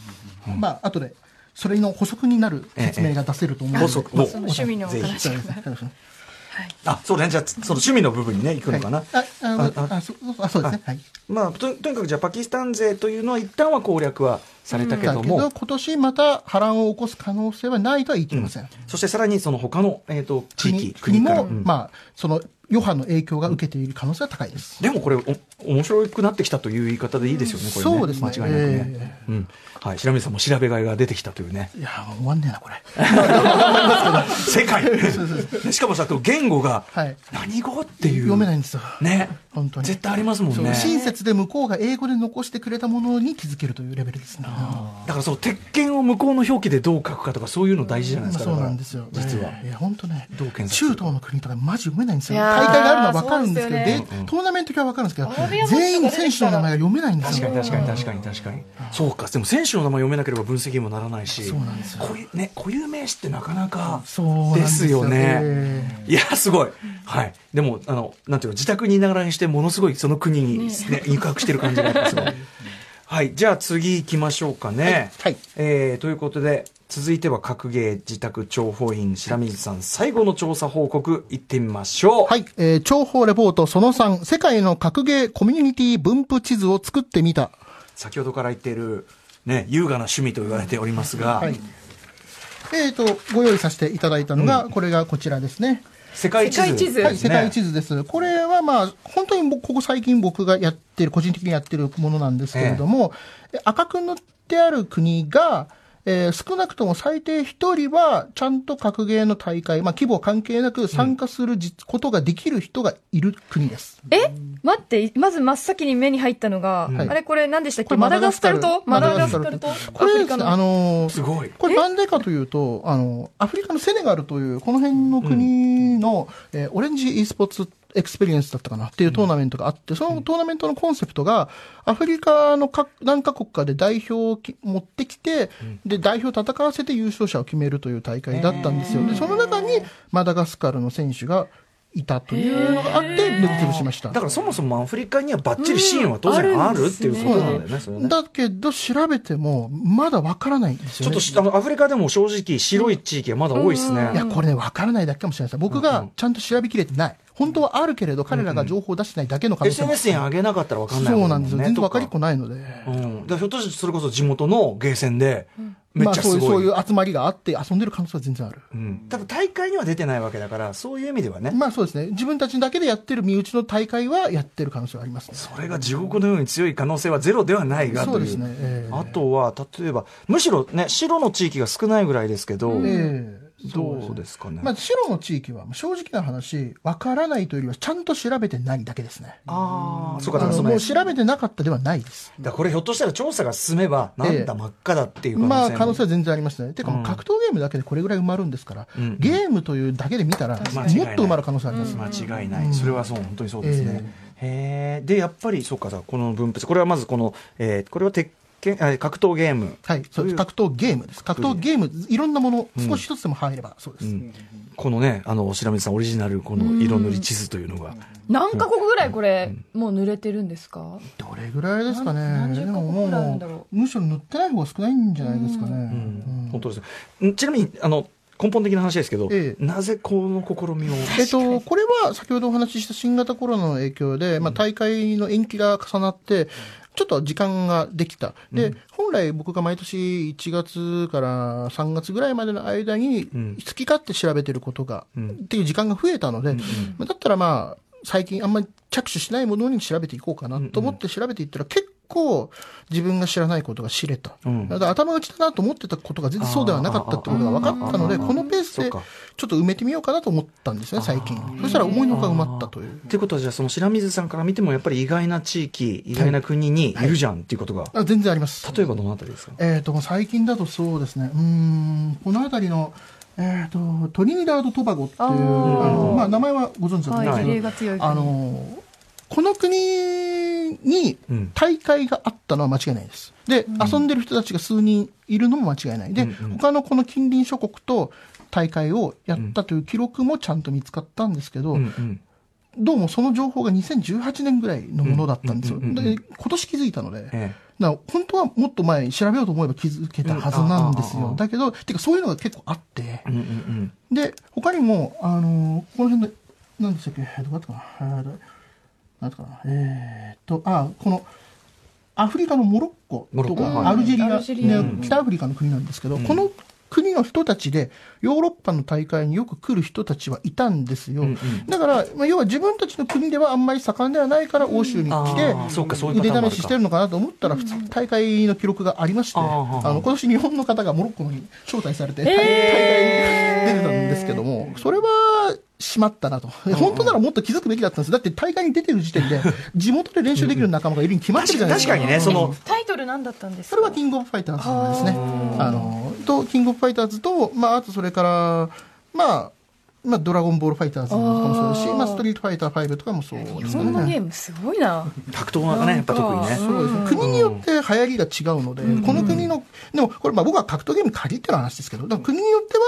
まあ、後で、それの補足になる説明が出せると思うので、補足。まあ趣味の話がそうですねあ、そうね、じゃあ、その趣味の部分にね、行くのかな。はいああのあそあそうですね。はい。まあと、とにかくじゃあ、パキスタン勢というのは一旦は攻略はされたけだけど、ども、今年また波乱を起こす可能性はないとは言い切れません。そしてさらにその他の、えっ、と、地域、国国も、うんまあ、その、余波の影響が受けている可能性は高いです。でもこれ、お面白くなってきたという言い方でいいですよね、これね。そうですね間違いなくね。うん。はい。白水さんも調べがいが出てきたというね。いや終わんねえな、これ。世界でしかもさ、言語がはい、何語っていう。読めないんですよ。ね。本当に絶対ありますもんね。親切で向こうが英語で残してくれたものに気づけるというレベルですね。だからそう、鉄拳を向こうの表記でどう書くかとか、そういうの大事じゃないですか。そうなんですよ。実は。えーいや、本当ねどう検索する中東の国とかマジ読めないんですよ。大会があるのは分かるんですけど、でトーナメント系は分かるんですけど全員の選手の名前が読めないんですよ。確かに確かに確かに確かに。そうか。でも選手の名前読めなければ分析にもならないし。そうなんですよね、固有名詞ってなかなか。でですすよよねえ。いや、すごい。はい。でも、あの、なんていうの、自宅にいながらにして、ものすごいその国に、ね、肉薄してる感じがありますね。はい。じゃあ次行きましょうかね。はいえー、ということで、続いては格ゲー自宅諜報員白水さん最後の調査報告行ってみましょう。はい、えー、情報レポートその3、世界の格ゲーコミュニティ分布地図を作ってみた。先ほどから言っている、ね、優雅な趣味と言われておりますが、はい。えーと、ご用意させていただいたのが、これがこちらですね。世界地図。世界地図はい、世界地図。図です。これはまあ、本当に僕ここ最近僕がやってる、個人的にやってるものなんですけれども、え赤く塗ってある国が、えー少なくとも最低1人は、ちゃんと格ゲーの大会、まあ規模関係なく参加するじ、ことができる人がいる国です。え？待って、まず真っ先に目に入ったのが、はい。あれこれ何でしたっけ？マダガスカルと？ママダガスカルと？これですね、あのーすごい。これなんでかというと、あの、アフリカのセネガルという、この辺の国の、えーオレンジ e スポーツエクスペリエンスだったかなっていうトーナメントがあって、そのトーナメントのコンセプトが、アフリカの各何カ国かで代表をき持ってきて、で、代表を戦わせて優勝者を決めるという大会だったんですよ。で、その中にマダガスカルの選手がいたというのがあって、塗りつぶしました。だからそもそもアフリカにはバッチリシーンは当然あるっていうことなんだよね、それね。だけど、調べても、まだわからないんですよね。ちょっとしあのアフリカでも正直白い地域がまだ多いですね。いや、これね、わからないだけかもしれないです。僕がちゃんと調べきれてない。本当はあるけれど、彼らが情報を出してないだけの可能性も SNS に上げなかったら分かんないそうなんですよ。全然わかりっここないので。うん。だからひょっとしてそれこそ地元のゲーセンで、めまあ。そういう、そういう集まりがあって遊んでる可能性は全然ある。うん。ただ大会には出てないわけだから、そういう意味ではね。まあそうですね。自分たちだけでやってる身内の大会はやってる可能性はありますね。それが地獄のように強い可能性はゼロではないがという。そうですね。ええあとは、例えば、むしろね、白の地域が少ないぐらいですけど、ええどうですかね。まあ、白の地域は正直な話、わからないというよりは、ちゃんと調べてないだけですね。ああ、そうか、あのだからそのもう調べてなかったではないです。だからこれひょっとしたら調査が進めば、なんええだ真っ赤だっていう可能性まあ、も可能性は全然ありますね。てか、もう格闘ゲームだけでこれぐらい埋まるんですから、うん。ゲームというだけで見たら、もっと間違いない埋まる可能性あります。間違いない、それはそう本当にそうですね、へえでやっぱりそうかさこの分布これはまずこの、えーこれは鉄拳あ格闘ゲーム。はい、そう格闘ゲームです。格闘ゲーム、いろんなもの、少し一つでも入れば、そうです。うん。このねあの白水さんオリジナルこの色塗り地図というのが、何カ国ぐらいこれ、もう濡れてるんですか？どれぐらいですかね。何十でもカ国ぐらいあるんもだろう、むしろ塗ってない方が少ないんじゃないですかね。うん。本当ですんちなみにあの根本的な話ですけど、ええ。なぜこの試みを？えっと、これは先ほどお話しした新型コロナの影響で、まあ、大会の延期が重なって、ちょっと時間ができた。で、本来僕が毎年1月から3月ぐらいまでの間に、ん。好き勝手調べてることが、ん。っていう時間が増えたので、まあだったらまあ、最近あんまり着手しないものに調べていこうかなと思って調べていったら、結構自分が知らないことが知れた。うん。だから頭打ちだなと思ってたことが全然そうではなかったってことが分かったので、このペースでちょっと埋めてみようかなと思ったんですね、最近。そしたら思いのほか埋まったという。っていうことはじゃあその白水さんから見てもやっぱり意外な地域意外な国にいるじゃんっていうことが、あ全然あります。例えばどのあたりですか？えっ、と、最近だとそうですね、うーん、この辺りの、えっ、と、トリニダード・トバゴっていう、ああーのまあ、名前はご存知だと思うんはい、ですけど、事例が強い国。あの、この国にうん大会があったのは間違いないです。で、遊んでる人たちが数人いるのも間違いない。で、うんうん。他のこの近隣諸国と大会をやったという記録もちゃんと見つかったんですけど、うんうん。どうもその情報が2018年ぐらいのものだったんですよ。今年気づいたので、えだから本当はもっと前に調べようと思えば気づけたはずなんですよ。だけど、てかそういうのが結構あって。え、うんうんうん。で、他にも、あのーこの辺の、何でしたっけ、えーどこだったかな、なんかな、えーっと、あ、この、アフリカのモロッコとか、モロッコはい。アルジェリア、アルジェリア。ね北アフリカの国なんですけど、この国の人たちで、ヨーロッパの大会によく来る人たちはいたんですよ。だから、まあ、要は自分たちの国ではあんまり盛んではないから、欧州に来あーそうかそういうパターンもあるか腕試ししてるのかなと思ったら、普通に大会の記録がありまして、あの、今年日本の方がモロッコに招待されて、大会に出てたんですけども、それは、しまったなと。本当ならもっと気づくべきだったんです。だって大会に出てる時点で、地元で練習できる仲間がいるに決まってるじゃないですか。確かにね、その、タイトル何だったんですか？それはキングオブファイターズですね。あの、と、キングオブファイターズと、まあ、あとそれから、まあ、まあ、ドラゴンボールファイターズとかもそうですし、まあ、ストリートファイター5とかもそうです日本のゲね。ームすごいな。格闘がね、やっぱ特にね。そうですね。国によって流行りが違うので、この国の、でも、これ、まあ僕は格闘ゲームに限っての話ですけど、国によっては、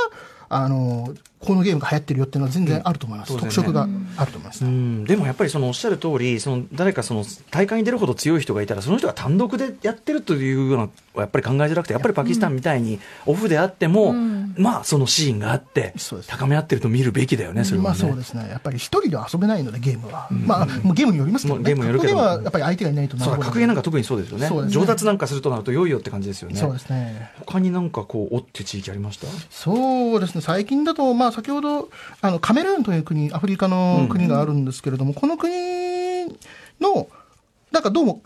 あの、このゲームが流行ってるよっていうのは全然あると思います。うん特色があると思いますう。ん、でもやっぱりそのおっしゃる通り、その誰かその大会に出るほど強い人がいたら、その人が単独でやってるというような、やっぱり考えづらくて、やっぱりパキスタンみたいにオフであっても、まあそのシーンがあって高め合ってると見るべきだよね、それは、ね。まあそうですね。やっぱり一人では遊べないので、ゲームは。まあ、ゲームによりますけどね。ゲームによるけどはやっぱり相手がいないとそうだ、格ゲーなんか特にそうですよね上達なんかするとなると、よいよって感じですよね。そうですね。他になんかこう、おって地域ありました？そうですね、最近だと、まあ、先ほどあのカメルーンという国、アフリカの国があるんですけれども、この国の、なんかどうも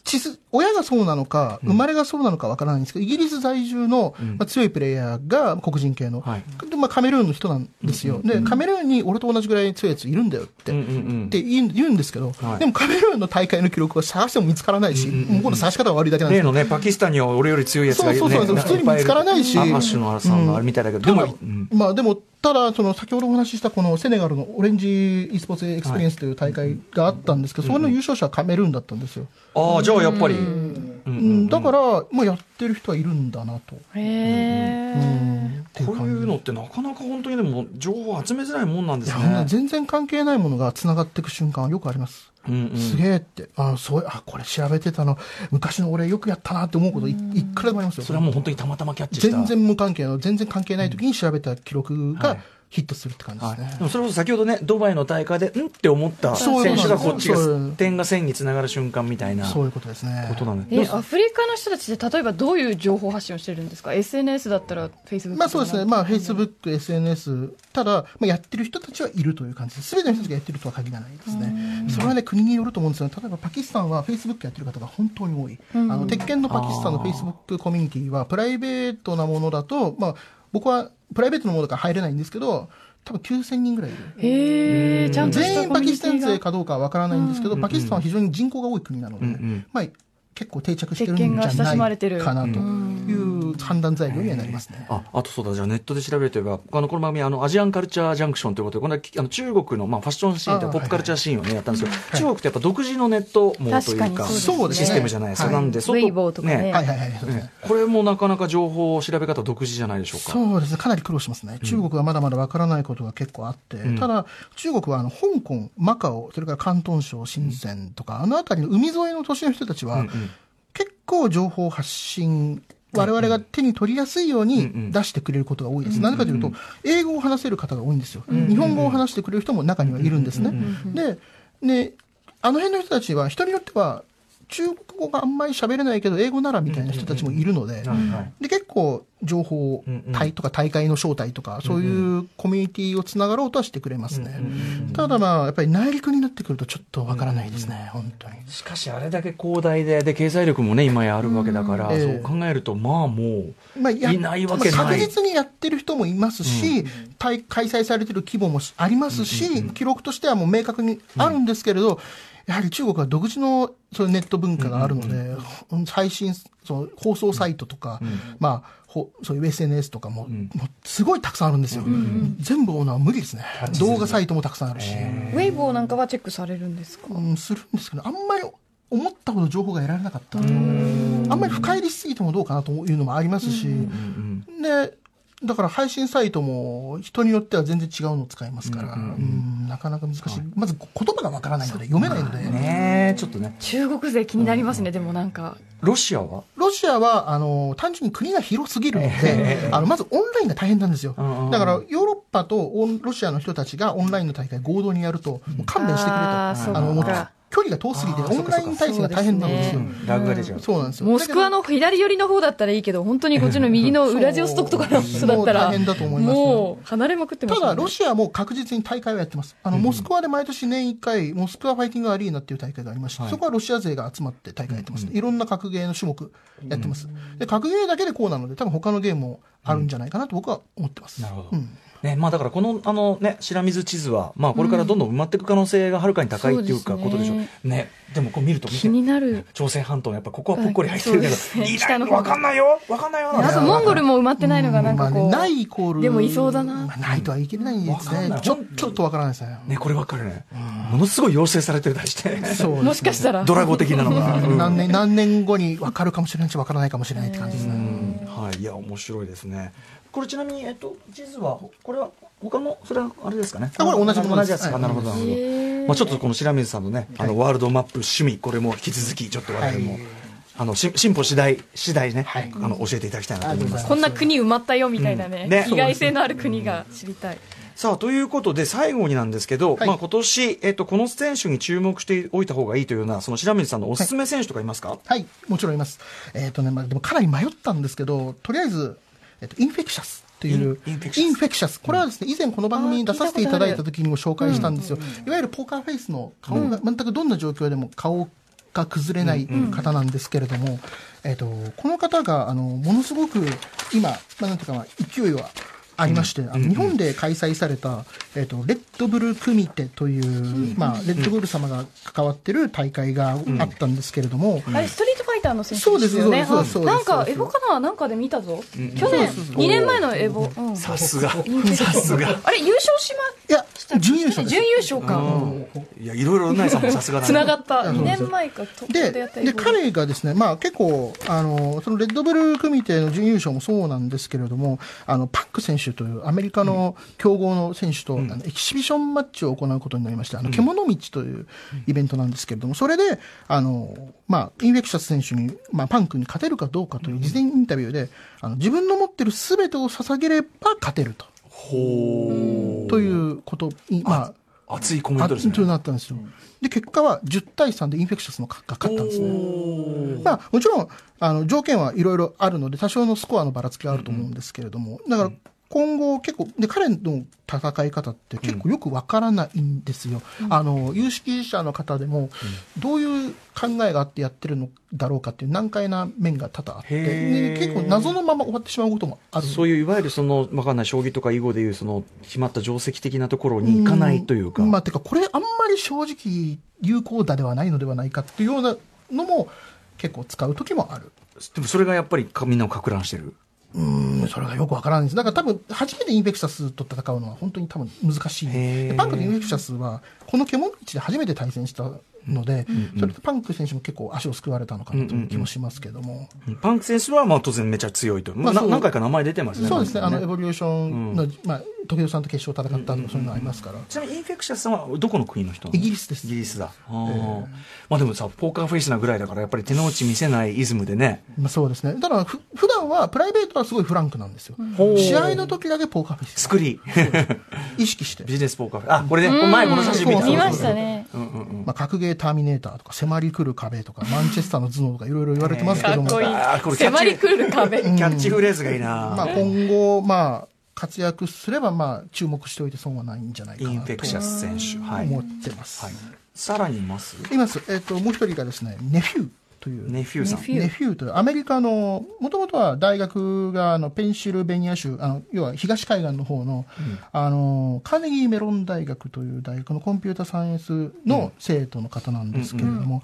親がそうなのか、生まれがそうなのかわからないんですけど、イギリス在住の、まあ、強いプレイヤーが黒人系の、はい。でまあ、カメルーンの人なんですよ、で、カメルーンに俺と同じぐらい強いやついるんだよって。うんうんうん。って言うんですけど、はい。でもカメルーンの大会の記録は探しても見つからないし、向こうの探し方が悪いだけなんですよ例のね、パキスタンには俺より強いやつがいるね。そうそうそう普通に見つからないし。アッシュのさんがあるみたいだけど、でも、うん。まあでも、ただ、その先ほどお話ししたこのセネガルのオレンジ e スポーツエクスペリエンスという大会があったんですけど、それの優勝者はカメルーンだったんですよ。ああ、じゃあやっぱり。うんだから、まあやってる人はいるんだなと。へえ。こういうのってなかなか本当にでも情報を集めづらいもんなんでいやすね。全然関係ないものが繋がっていく瞬間はよくあります。うんうん。すげえって、あそうあ、これ調べてたの、昔の俺よくやったなって思うこといいくらでもありますよ。それはもう本当にたまたまキャッチした。全然無関係の、全然関係ない時に調べた記録がはいヒットするって感じですね。でもそれこそ先ほどね、ドバイの大会で、んって思った選そういうこと手がこっちが点が線につながる瞬間みたいなこそういうことですね。となんでえ、アフリカの人たちって例えばどういう情報発信をしてるんですか ?SNS だったら Facebook まあそうですね、まあ、Facebook、SNS、ただ、まあ、やってる人たちはいるという感じです。すべての人たちがやってるとは限らないですね。それはね、国によると思うんですよ。例えばパキスタンは Facebook やってる方が本当に多い。あの、鉄拳のパキスタンの Facebook コミュニティは、プライベートなものだと、まあ、僕はプライベートのものだから入れないんですけど、多分9000人ぐらいいる。全員パキスタン勢が。かどうかはわからないんですけど、パキスタンは非常に人口が多い国なので、うんうんまあ、結構定着してるんじゃないかなという判断材料にはなりますね。ああとそうだ、じゃあネットで調べるといえば、あのこの番組、あのアジアンカルチャージャンクションということで、この間あの中国の、まあ、ファッションシーンとあポップカルチャーシーンをね、やったんですけど、中国ってやっぱ独自のネット網というか、確かにそうですね。システムじゃないですか。はい。なんで、ウェイボーとかねこれもなかなか情報調べ方独自じゃないでしょうか。そうですね、かなり苦労しますね。中国はまだまだわからないことが結構あって、ん。ただ、中国はあの香港、マカオ、それから広東省、深センとか、あの辺りの海沿いの都市の人たちは、結構情報発信、我々が手に取りやすいように出してくれることが多いです。なぜかというと、英語を話せる方が多いんですよ。日本語を話してくれる人も中にはいるんですね。で、ね、あの辺の人たちは、人によっては、中国語があんまり喋れないけど、英語ならみたいな人たちもいるので、で、結構、情報うんうん。隊とか大会の招待とか、そういうコミュニティをつながろうとはしてくれますね。ただまあ、やっぱり内陸になってくるとちょっとわからないですね、本当に。しかしあれだけ広大で、で、経済力もね、今やあるわけだから、そう考えると、まあもう、まあ、やいないわけない。まあ確実にやってる人もいますし、大開催されてる規模もありますし、記録としてはもう明確にあるんですけれど、やはり中国は独自のそういうネット文化があるので、配信、その放送サイトとか、まあ、ほそういう SNS とかも,、もうすごいたくさんあるんですよ。全部追うのは無理ですね。動画サイトもたくさんあるし、ウェイボーなんかはチェックされるんですか？うん、するんですけど、あんまり思ったほど情報が得られなかった。あんまり深入りしすぎてもどうかなというのもありますし、で、だから配信サイトも人によっては全然違うのを使いますから、うんなかなか難しい。まず言葉がわからないので、読めないので、ねえちょっとね、中国勢気になりますね、でもなんか。ロシアは？ロシアは、あの、単純に国が広すぎるので、あの、まずオンラインが大変なんですよ。んうんだから、ヨーロッパとロシアの人たちがオンラインの大会合同にやると、もう勘弁してくれと、あの、思ってか距離が遠すぎて、オンライン対戦が大変なんですよ。うんラグが出ちゃう。そうなんですよ。モスクワの左寄りの方だったらいいけど、本当にこっちの右のウラジオストクとかの人だったら、もう大変だと思いますねもう離れまくってますただ、ロシアも確実に大会をやってます。あの、モスクワで毎年年1回、モスクワファイティングアリーナっていう大会がありまして、そこはロシア勢が集まって大会やってます。いろんな格ゲーの種目やってます。で、格ゲーだけでこうなので、多分他のゲームもあるんじゃないかなと僕は思ってます。なるほど。うんね、まあだからこの、あのね、白水地図は、まあこれからどんどん埋まっていく可能性がはるかに高いっていうか、ことでしょう。ね。でもこう見ると見て気になる。朝鮮半島のやっぱここはぽっこり入ってるけど、ねいない北の方わかんないよわかんないよあとモンゴルも埋まってないのがなんまあね、かこう。ないイコール。でもいそうだなまあないとは言い切れないです。ねちょ、ちょっとわからないですね。ね、こればっかりね。ものすごい要請されてたりして。そうねもしかしたら。ドラゴ的なのが。うん何年、何年後に分かるかもしれないし、分からないかもしれないって感じですね。はい、いや、面白いですね。これちなみに、えっと、地図は、これは、他の、それはあれですかね？あこれ同じものです。同じやつか。はい。なるほど、なるほど。まあ、ちょっとこの白水さんのね、あの、ワールドマップ趣味、これも引き続き、ちょっと我々も、はい。あの、し進歩次第、次第ね、はい。あの、教えていただきたいなと思います。こんな国埋まったよみたいなね,、うん。ね。意外性のある国が知りたい。さあ、ということで、最後になんですけど、はい。まあ、今年、えっと、この選手に注目しておいた方がいいというような、その白水さんのおすすめ選手とかいますか、はい、もちろんいます。えっ、とね、まあ、でもかなり迷ったんですけど、とりあえず、えっ、と、インフェクシャスという、インフェクシャス。これはですね、以前この番組に出させていただいた時にも紹介したんですよ。いわゆるポーカーフェイスの顔が、全くどんな状況でも顔が崩れない方なんですけれども、えっ、と、この方が、あの、ものすごく今、まあ、なんていうかな、勢いは、ありまして、あの日本で開催された、えっとレッドブル組手という、まあ、レッドブル様が関わってる大会があったんですけれども、あれ、ストリートファイターの選手そうですよね。なんか、エボかななんかで見たぞ。去年、2年前のエボ。うんさすが。さすが。あれ、優勝しま、いや、準優勝。準優勝か。いや、いろいろうないさんもさすがだつながね。った。2年前か、ででやったで彼がですね、まあ、結構あの、そのレッドブル組手の準優勝もそうなんですけれども、あのパック選手というアメリカの強豪の選手と、あのエキシビションマッチを行うことになりまして、あの獣道というイベントなんですけれども、それであの、まあ、インフェクシャス選手に、まあ、パンクに勝てるかどうかという事前インタビューで、あの自分の持ってるすべてを捧げれば勝てると。ということに、まあ、熱いコメントですね。となったんですよ。で、結果は10対3でインフェクシャスのが勝ったんですね。まあ、もちろん、あの、条件はいろいろあるので、多少のスコアのばらつきはあると思うんですけれども、だから、今後結構、で、彼の戦い方って結構よくわからないんですよ。あの、有識者の方でも、どういう考えがあってやってるのだろうかっていう難解な面が多々あって、結構謎のまま終わってしまうこともあるそういういわゆるその、わかんない、将棋とか囲碁でいう、その、決まった定石的なところに行かないというか。まあ、てか、これあんまり正直有効打ではないのではないかっていうようなのも結構使う時もある。でもそれがやっぱりかみんなをか乱してる。うん、それがよくわからないんです。だから多分、初めてインフェクシャスと戦うのは本当に多分難しい。パンクとインフェクシャスは、この獣道で初めて対戦したので、それでパンク選手も結構足をすくわれたのかなという気もしますけども。パンク選手はまあ当然めちゃ強いと。まあ、何回か名前出てますね。そうですね、あの、エボリューションの、まあ、時生さんと決勝戦ったとかそういうのありますから。ちなみにインフェクシャスさんはどこの国の人イギリスですイギリスだ。あーまあでもさ、ポーカーフェイスなぐらいだから、やっぱり手の内見せないイズムでね。まあ、そうですね。ただ、ふ普段は、プライベートはすごいフランクなんですよ。試合の時だけポーカーフェイス。作り。意識して。ビジネスポーカーフェイス。あ、これね、前この写真見た。見ましたね。まあ、格ゲーターミネーターとか、迫り来る壁とか、マンチェスターの頭脳とか、いろいろ言われてますけども。かっこいいあーこれ。キャッチ迫り来る壁。キャッチフレーズがいいまあ、な今後、まあ、活躍すれば、まあ、注目しておいて損はないんじゃないかなインフェクシャとス選手。はい。思ってます。はい。さらにいます？います。えっ、と、もう一人がですね、ネフューという。ネフューさん。ネフュー。という、アメリカの、もともとは大学が、あの、ペンシルベニア州、あの、要は東海岸の方の、あの、カーネギーメロン大学という大学のコンピュータサイエンスの生徒の方なんですけれども、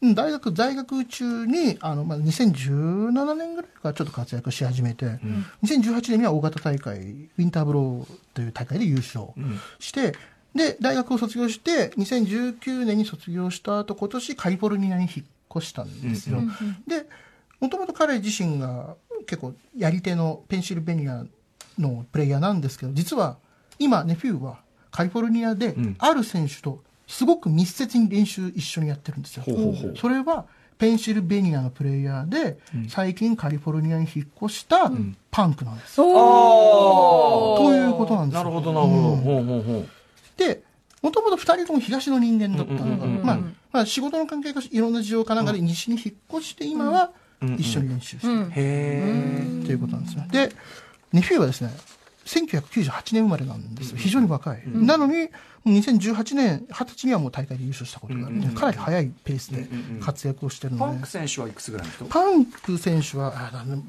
うん。大学在学中に、あの、まあ、2017年ぐらいからちょっと活躍し始めて、2018年には大型大会、ウィンターブローという大会で優勝して、で、大学を卒業して、2019年に卒業した後、今年カリフォルニアに引っ越したんですよ。で、もともと彼自身が結構やり手のペンシルベニアのプレイヤーなんですけど、実は今、ネフューはカリフォルニアである選手とすごく密接に練習一緒にやってるんですよ。ほうほうほうそれはペンシルベニアのプレイヤーで、最近カリフォルニアに引っ越したパンクなんです。おということなんですよなるほど、なるほど。ほうほうほう。で、もともと二人とも東の人間だったのが、まあ、まあ仕事の関係かいろんな事情かなんかで西に引っ越して今は一緒に練習してる。うん。へえということなんですよ。で、ネフィーはですね、1998年生まれなんですよ。非常に若い。なのに、もう2018年、20歳にはもう大会で優勝したことがある。かなり早いペースで活躍をしてるので。パンク。選手はいくつぐらいの人？パンク選手は、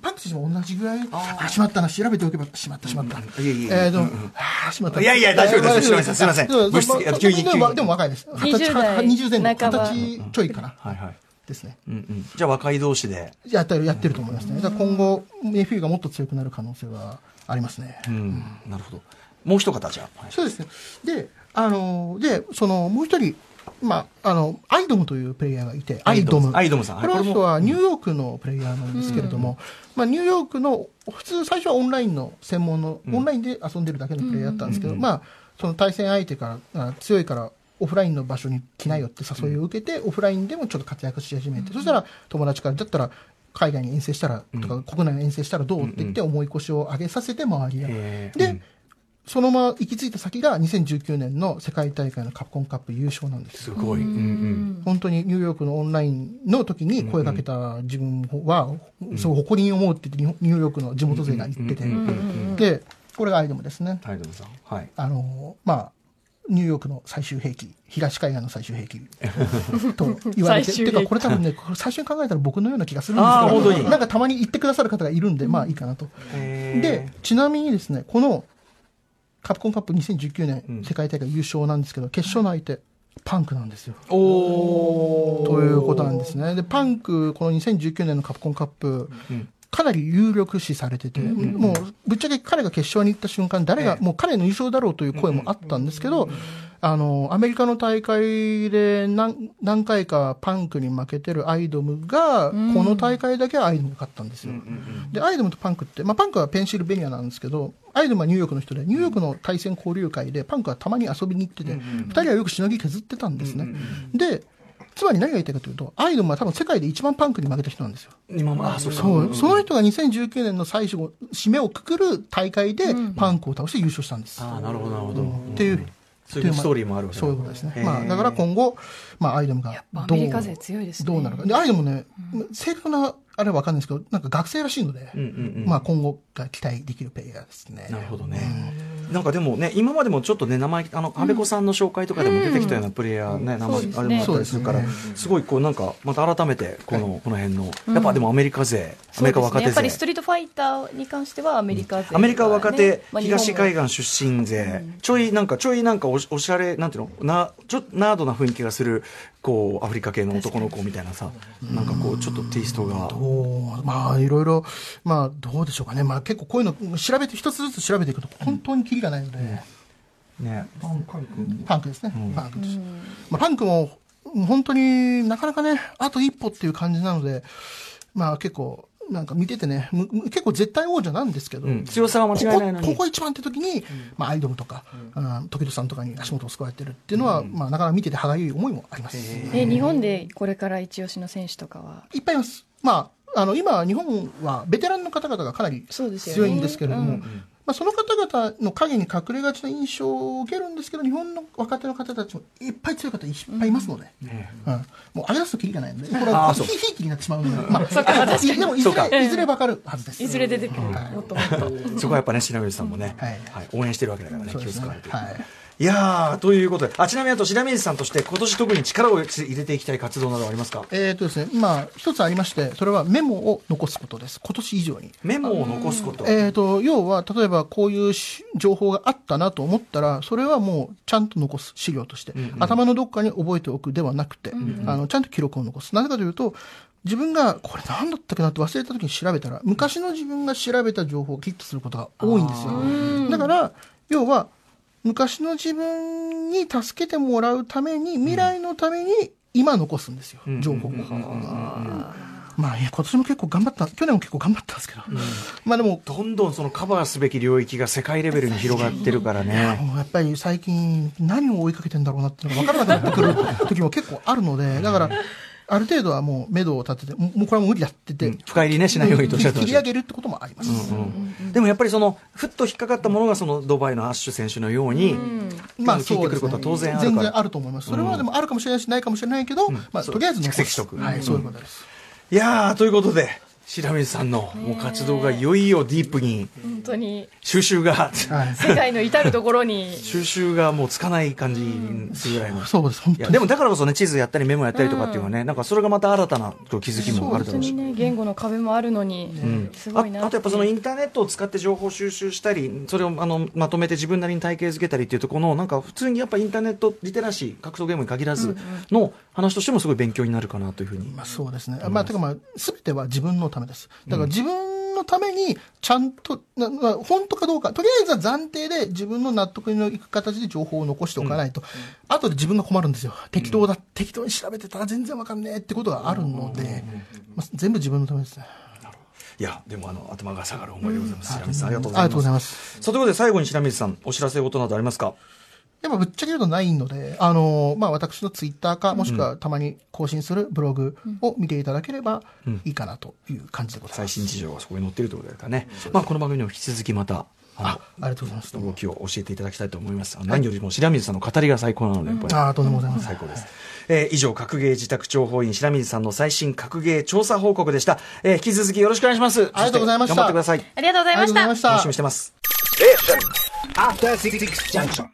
パンク選手も同じぐらい、あ、しまったな、調べておけば、しまった、しまった。いえいえいええーと、あ、しまった。いやいや大丈夫ですあす。いませんすいません。でも物質でも急に急に。でもでも若いです。二十歳20代。20前後、半ば。二十歳ちょいかな。はいはいですね。うんうん。じゃあ若い同士で。やってる、やってると思いますね。だ今後、ネフィーがもっと強くなる可能性はありますね。うん。なるほど。もう一方じゃあ。はいそうですね。で、あの、で、その、もう一人、まあ、あの、アイドムというプレイヤーがいて、アイドム。アイドム。さん。はい。この人はニューヨークのプレイヤーなんですけれども、まあ、ニューヨークの、普通最初はオンラインの専門の、オンラインで遊んでるだけのプレイヤーだったんですけど、まあ、その対戦相手から、あ強いから、オフラインの場所に来なよって誘いを受けて、オフラインでもちょっと活躍し始めて、そしたら友達から、だったら、海外に遠征したら、とか、国内に遠征したらどうって言って、重い腰を上げさせて周りが。で、そのまま行き着いた先が2019年の世界大会のカプコンカップ優勝なんですよ。すごい。うんうん。本当にニューヨークのオンラインの時に声かけた自分は、すごい誇りに思うって言ってニューヨークの地元勢が言ってて、で、これがアイドムですね。アイドムさん。はい。あの、まあ、ニューヨークの最終兵器、東海岸の最終兵器と言われて、最終兵器てかこれ多分ね、最初に考えたら僕のような気がするんですけど、なんかたまに言ってくださる方がいるんで、まあいいかなと。で、ちなみにですね、このカプコンカップ2019年、うん世界大会優勝なんですけど、決勝の相手、パンクなんですよ。ということなんですね。で、パンク、この2019年のカプコンカップ、うんかなり有力視されてて、もう、ぶっちゃけ彼が決勝に行った瞬間、誰が、もう彼の優勝だろうという声もあったんですけど、あの、アメリカの大会で何何回かパンクに負けてるアイドムが、この大会だけはアイドムが勝ったんですよ。で、アイドムとパンクって、まあ、パンクはペンシルベニアなんですけど、アイドムはニューヨークの人で、ニューヨークの対戦交流会で、パンクはたまに遊びに行ってて、二人はよくしのぎ削ってたんですね。で、つまり何が言いたいかというと、アイドムは多分世界で一番パンクに負けた人なんですよ。今もあそうか。そう、その人が2019年の最初の締めをくくる大会でパンクを倒して優勝したんです。ああなるほどなるほど。っていう、そういうストーリーもあるわけだ。そういうことですね。まあ、だから今後、まあ、アイドムがどうメリカ勢強いですね。どうなるか。で、アイドムね、正確な、あれはわかんないですけど、なんか学生らしいので、うんうんうん。まあ、今後が期待できるプレイヤーですね。なるほどね。なんかでもね、今までもちょっとね、名前、あの、安倍子さんの紹介とかでも出てきたようなプレイヤーね、名前、そうですね。あれもあったりするから、すごいこうなんか、また改めて、この、この辺の、やっぱでもアメリカ勢、アメリカ若手そうですねやっぱりスト勢。リートファイターに関してはアメリカ勢、アメリカ若手、まあ東海日岸出身勢、ちょいなんか、ちょいなんかおしおしゃれ、なんていうの、な、ちょっとナードな雰囲気がする、こう、アフリカ系の男の子みたいなさ、なんかこう、ちょっとテイストが。まあ、いろいろ、まあ、どうでしょうかね。まあ、結構こういうの、調べて、一つずつ調べていくと、本当にキリがないので、ね。パンクですね。パンクです。まあ、パンクも、本当になかなかね、あと一歩っていう感じなので、まあ結構、なんか見ててね、むむ結構絶対王者なんですけど、うん。強さは間違いないのに。ここここ一番って時に、まあアイドムとか、うん、時戸さんとかに足元を救われてるっていうのは、まあなかなか見てて歯がゆい思いもあります。え日本でこれから一押しの選手とかは？いっぱいいます。まあ、あの、今、日本はベテランの方々がかなり強いんですけれども、まあ、その方々の影に隠れがちな印象を受けるんですけど、日本の若手の方たちもいっぱい強い方いっぱいいますので、うん。もう上げ出すときりがないので、これはひいひいきになってしまうので、まあ、いでもいずれ、いずれわかるはずです。いずれ出てくる、もっともっと。そこはやっぱね、白水さんもね、はい。はい。応援してるわけだからね、気を使われてる。はいいやー、ということで、あ、ちなみにあと白水さんとして、今年特に力を入れていきたい活動などありますか？えーとですね、まあ、一つありまして、それはメモを残すことです。今年以上に。メモを残すこと。えー、と要は、例えばこういうし情報があったなと思ったら、それはもうちゃんと残す、資料として、頭のどっかに覚えておくではなくて、あのちゃんと記録を残す。なぜかというと、自分がこれ何だったっけなって忘れた時に調べたら、昔の自分が調べた情報をヒットすることが多いんですよ。だから、要は、昔の自分に助けてもらうために、未来のために今残すんですよ、情報を。まあ、いや、今年も結構頑張った、去年も結構頑張ったんですけど、まあでも、どんどんそのカバーすべき領域が世界レベルに広がってるからね。やっぱり最近何を追いかけてんだろうなっていうのが分からなくなってくる時も結構あるので、だから、ある程度はもう目処を立てて、もうこれはもう無理だって言って、深入りね、しないようにとおっしゃってま切した。り上げるってこともあります。でもやっぱりその、ふっと引っかかったものがそのドバイのアッシュ選手のように、まあ聞いてくることは当然あるから全然あると思います。それはでもあるかもしれないし、ないかもしれないけど、まあ、とりあえず蓄積しとく。はい、そういうことです。いやー、ということで、白水さんのもう活動がいよいよディープに本当に収集が、はい。世界の至るところに 収集がもうつかない感じにするぐらいの。そうです、本当に。でもだからこそね、地図やったりメモやったりとかっていうのはね、なんかそれがまた新たな気づきもあるだろうし。本当にね言語の壁もあるのに、すごいなああとやっぱそのインターネットを使って情報収集したり、それをあのまとめて自分なりに体系づけたりっていうところの、なんか普通にやっぱインターネットリテラシー、格闘ゲームに限らずの話としてもすごい勉強になるかなというふうに。まあ、そうですね。まあ、てかまあ、すべては自分のためです。だから自分のために、ちゃんと、本当かどうか、とりあえずは暫定で自分の納得のいく形で情報を残しておかないと、後で自分が困るんですよ。適当だ、適当に調べてたら全然わかんねえってことがあるので、まあ、全部自分のためですね。いや、でもあの、頭が下がる思いでございます。白水さん、ありがとうごあざいま。りがとうございます。ということで最後に白水さん、お知らせ事などありますか？でもぶっちゃけ言うとないので、あの、まあ、私のツイッターか、もしくはたまに更新するブログを見ていただければいいかなという感じでございます。最新事情がそこに載っているということですからね。まあ、この番組にも引き続きまた、ああありがとうございます。の、動きを教えていただきたいと思います。何よりも白水さんの語りが最高なので、やっぱり。ああ、とんでもございません。最高です。えー以上、格ゲー自宅諜報員白水さんの最新格ゲー調査報告でした。えー引き続きよろしくお願いします。ありがとうございました頑張ってください。ありがとうございました楽しみにしてます。Junction.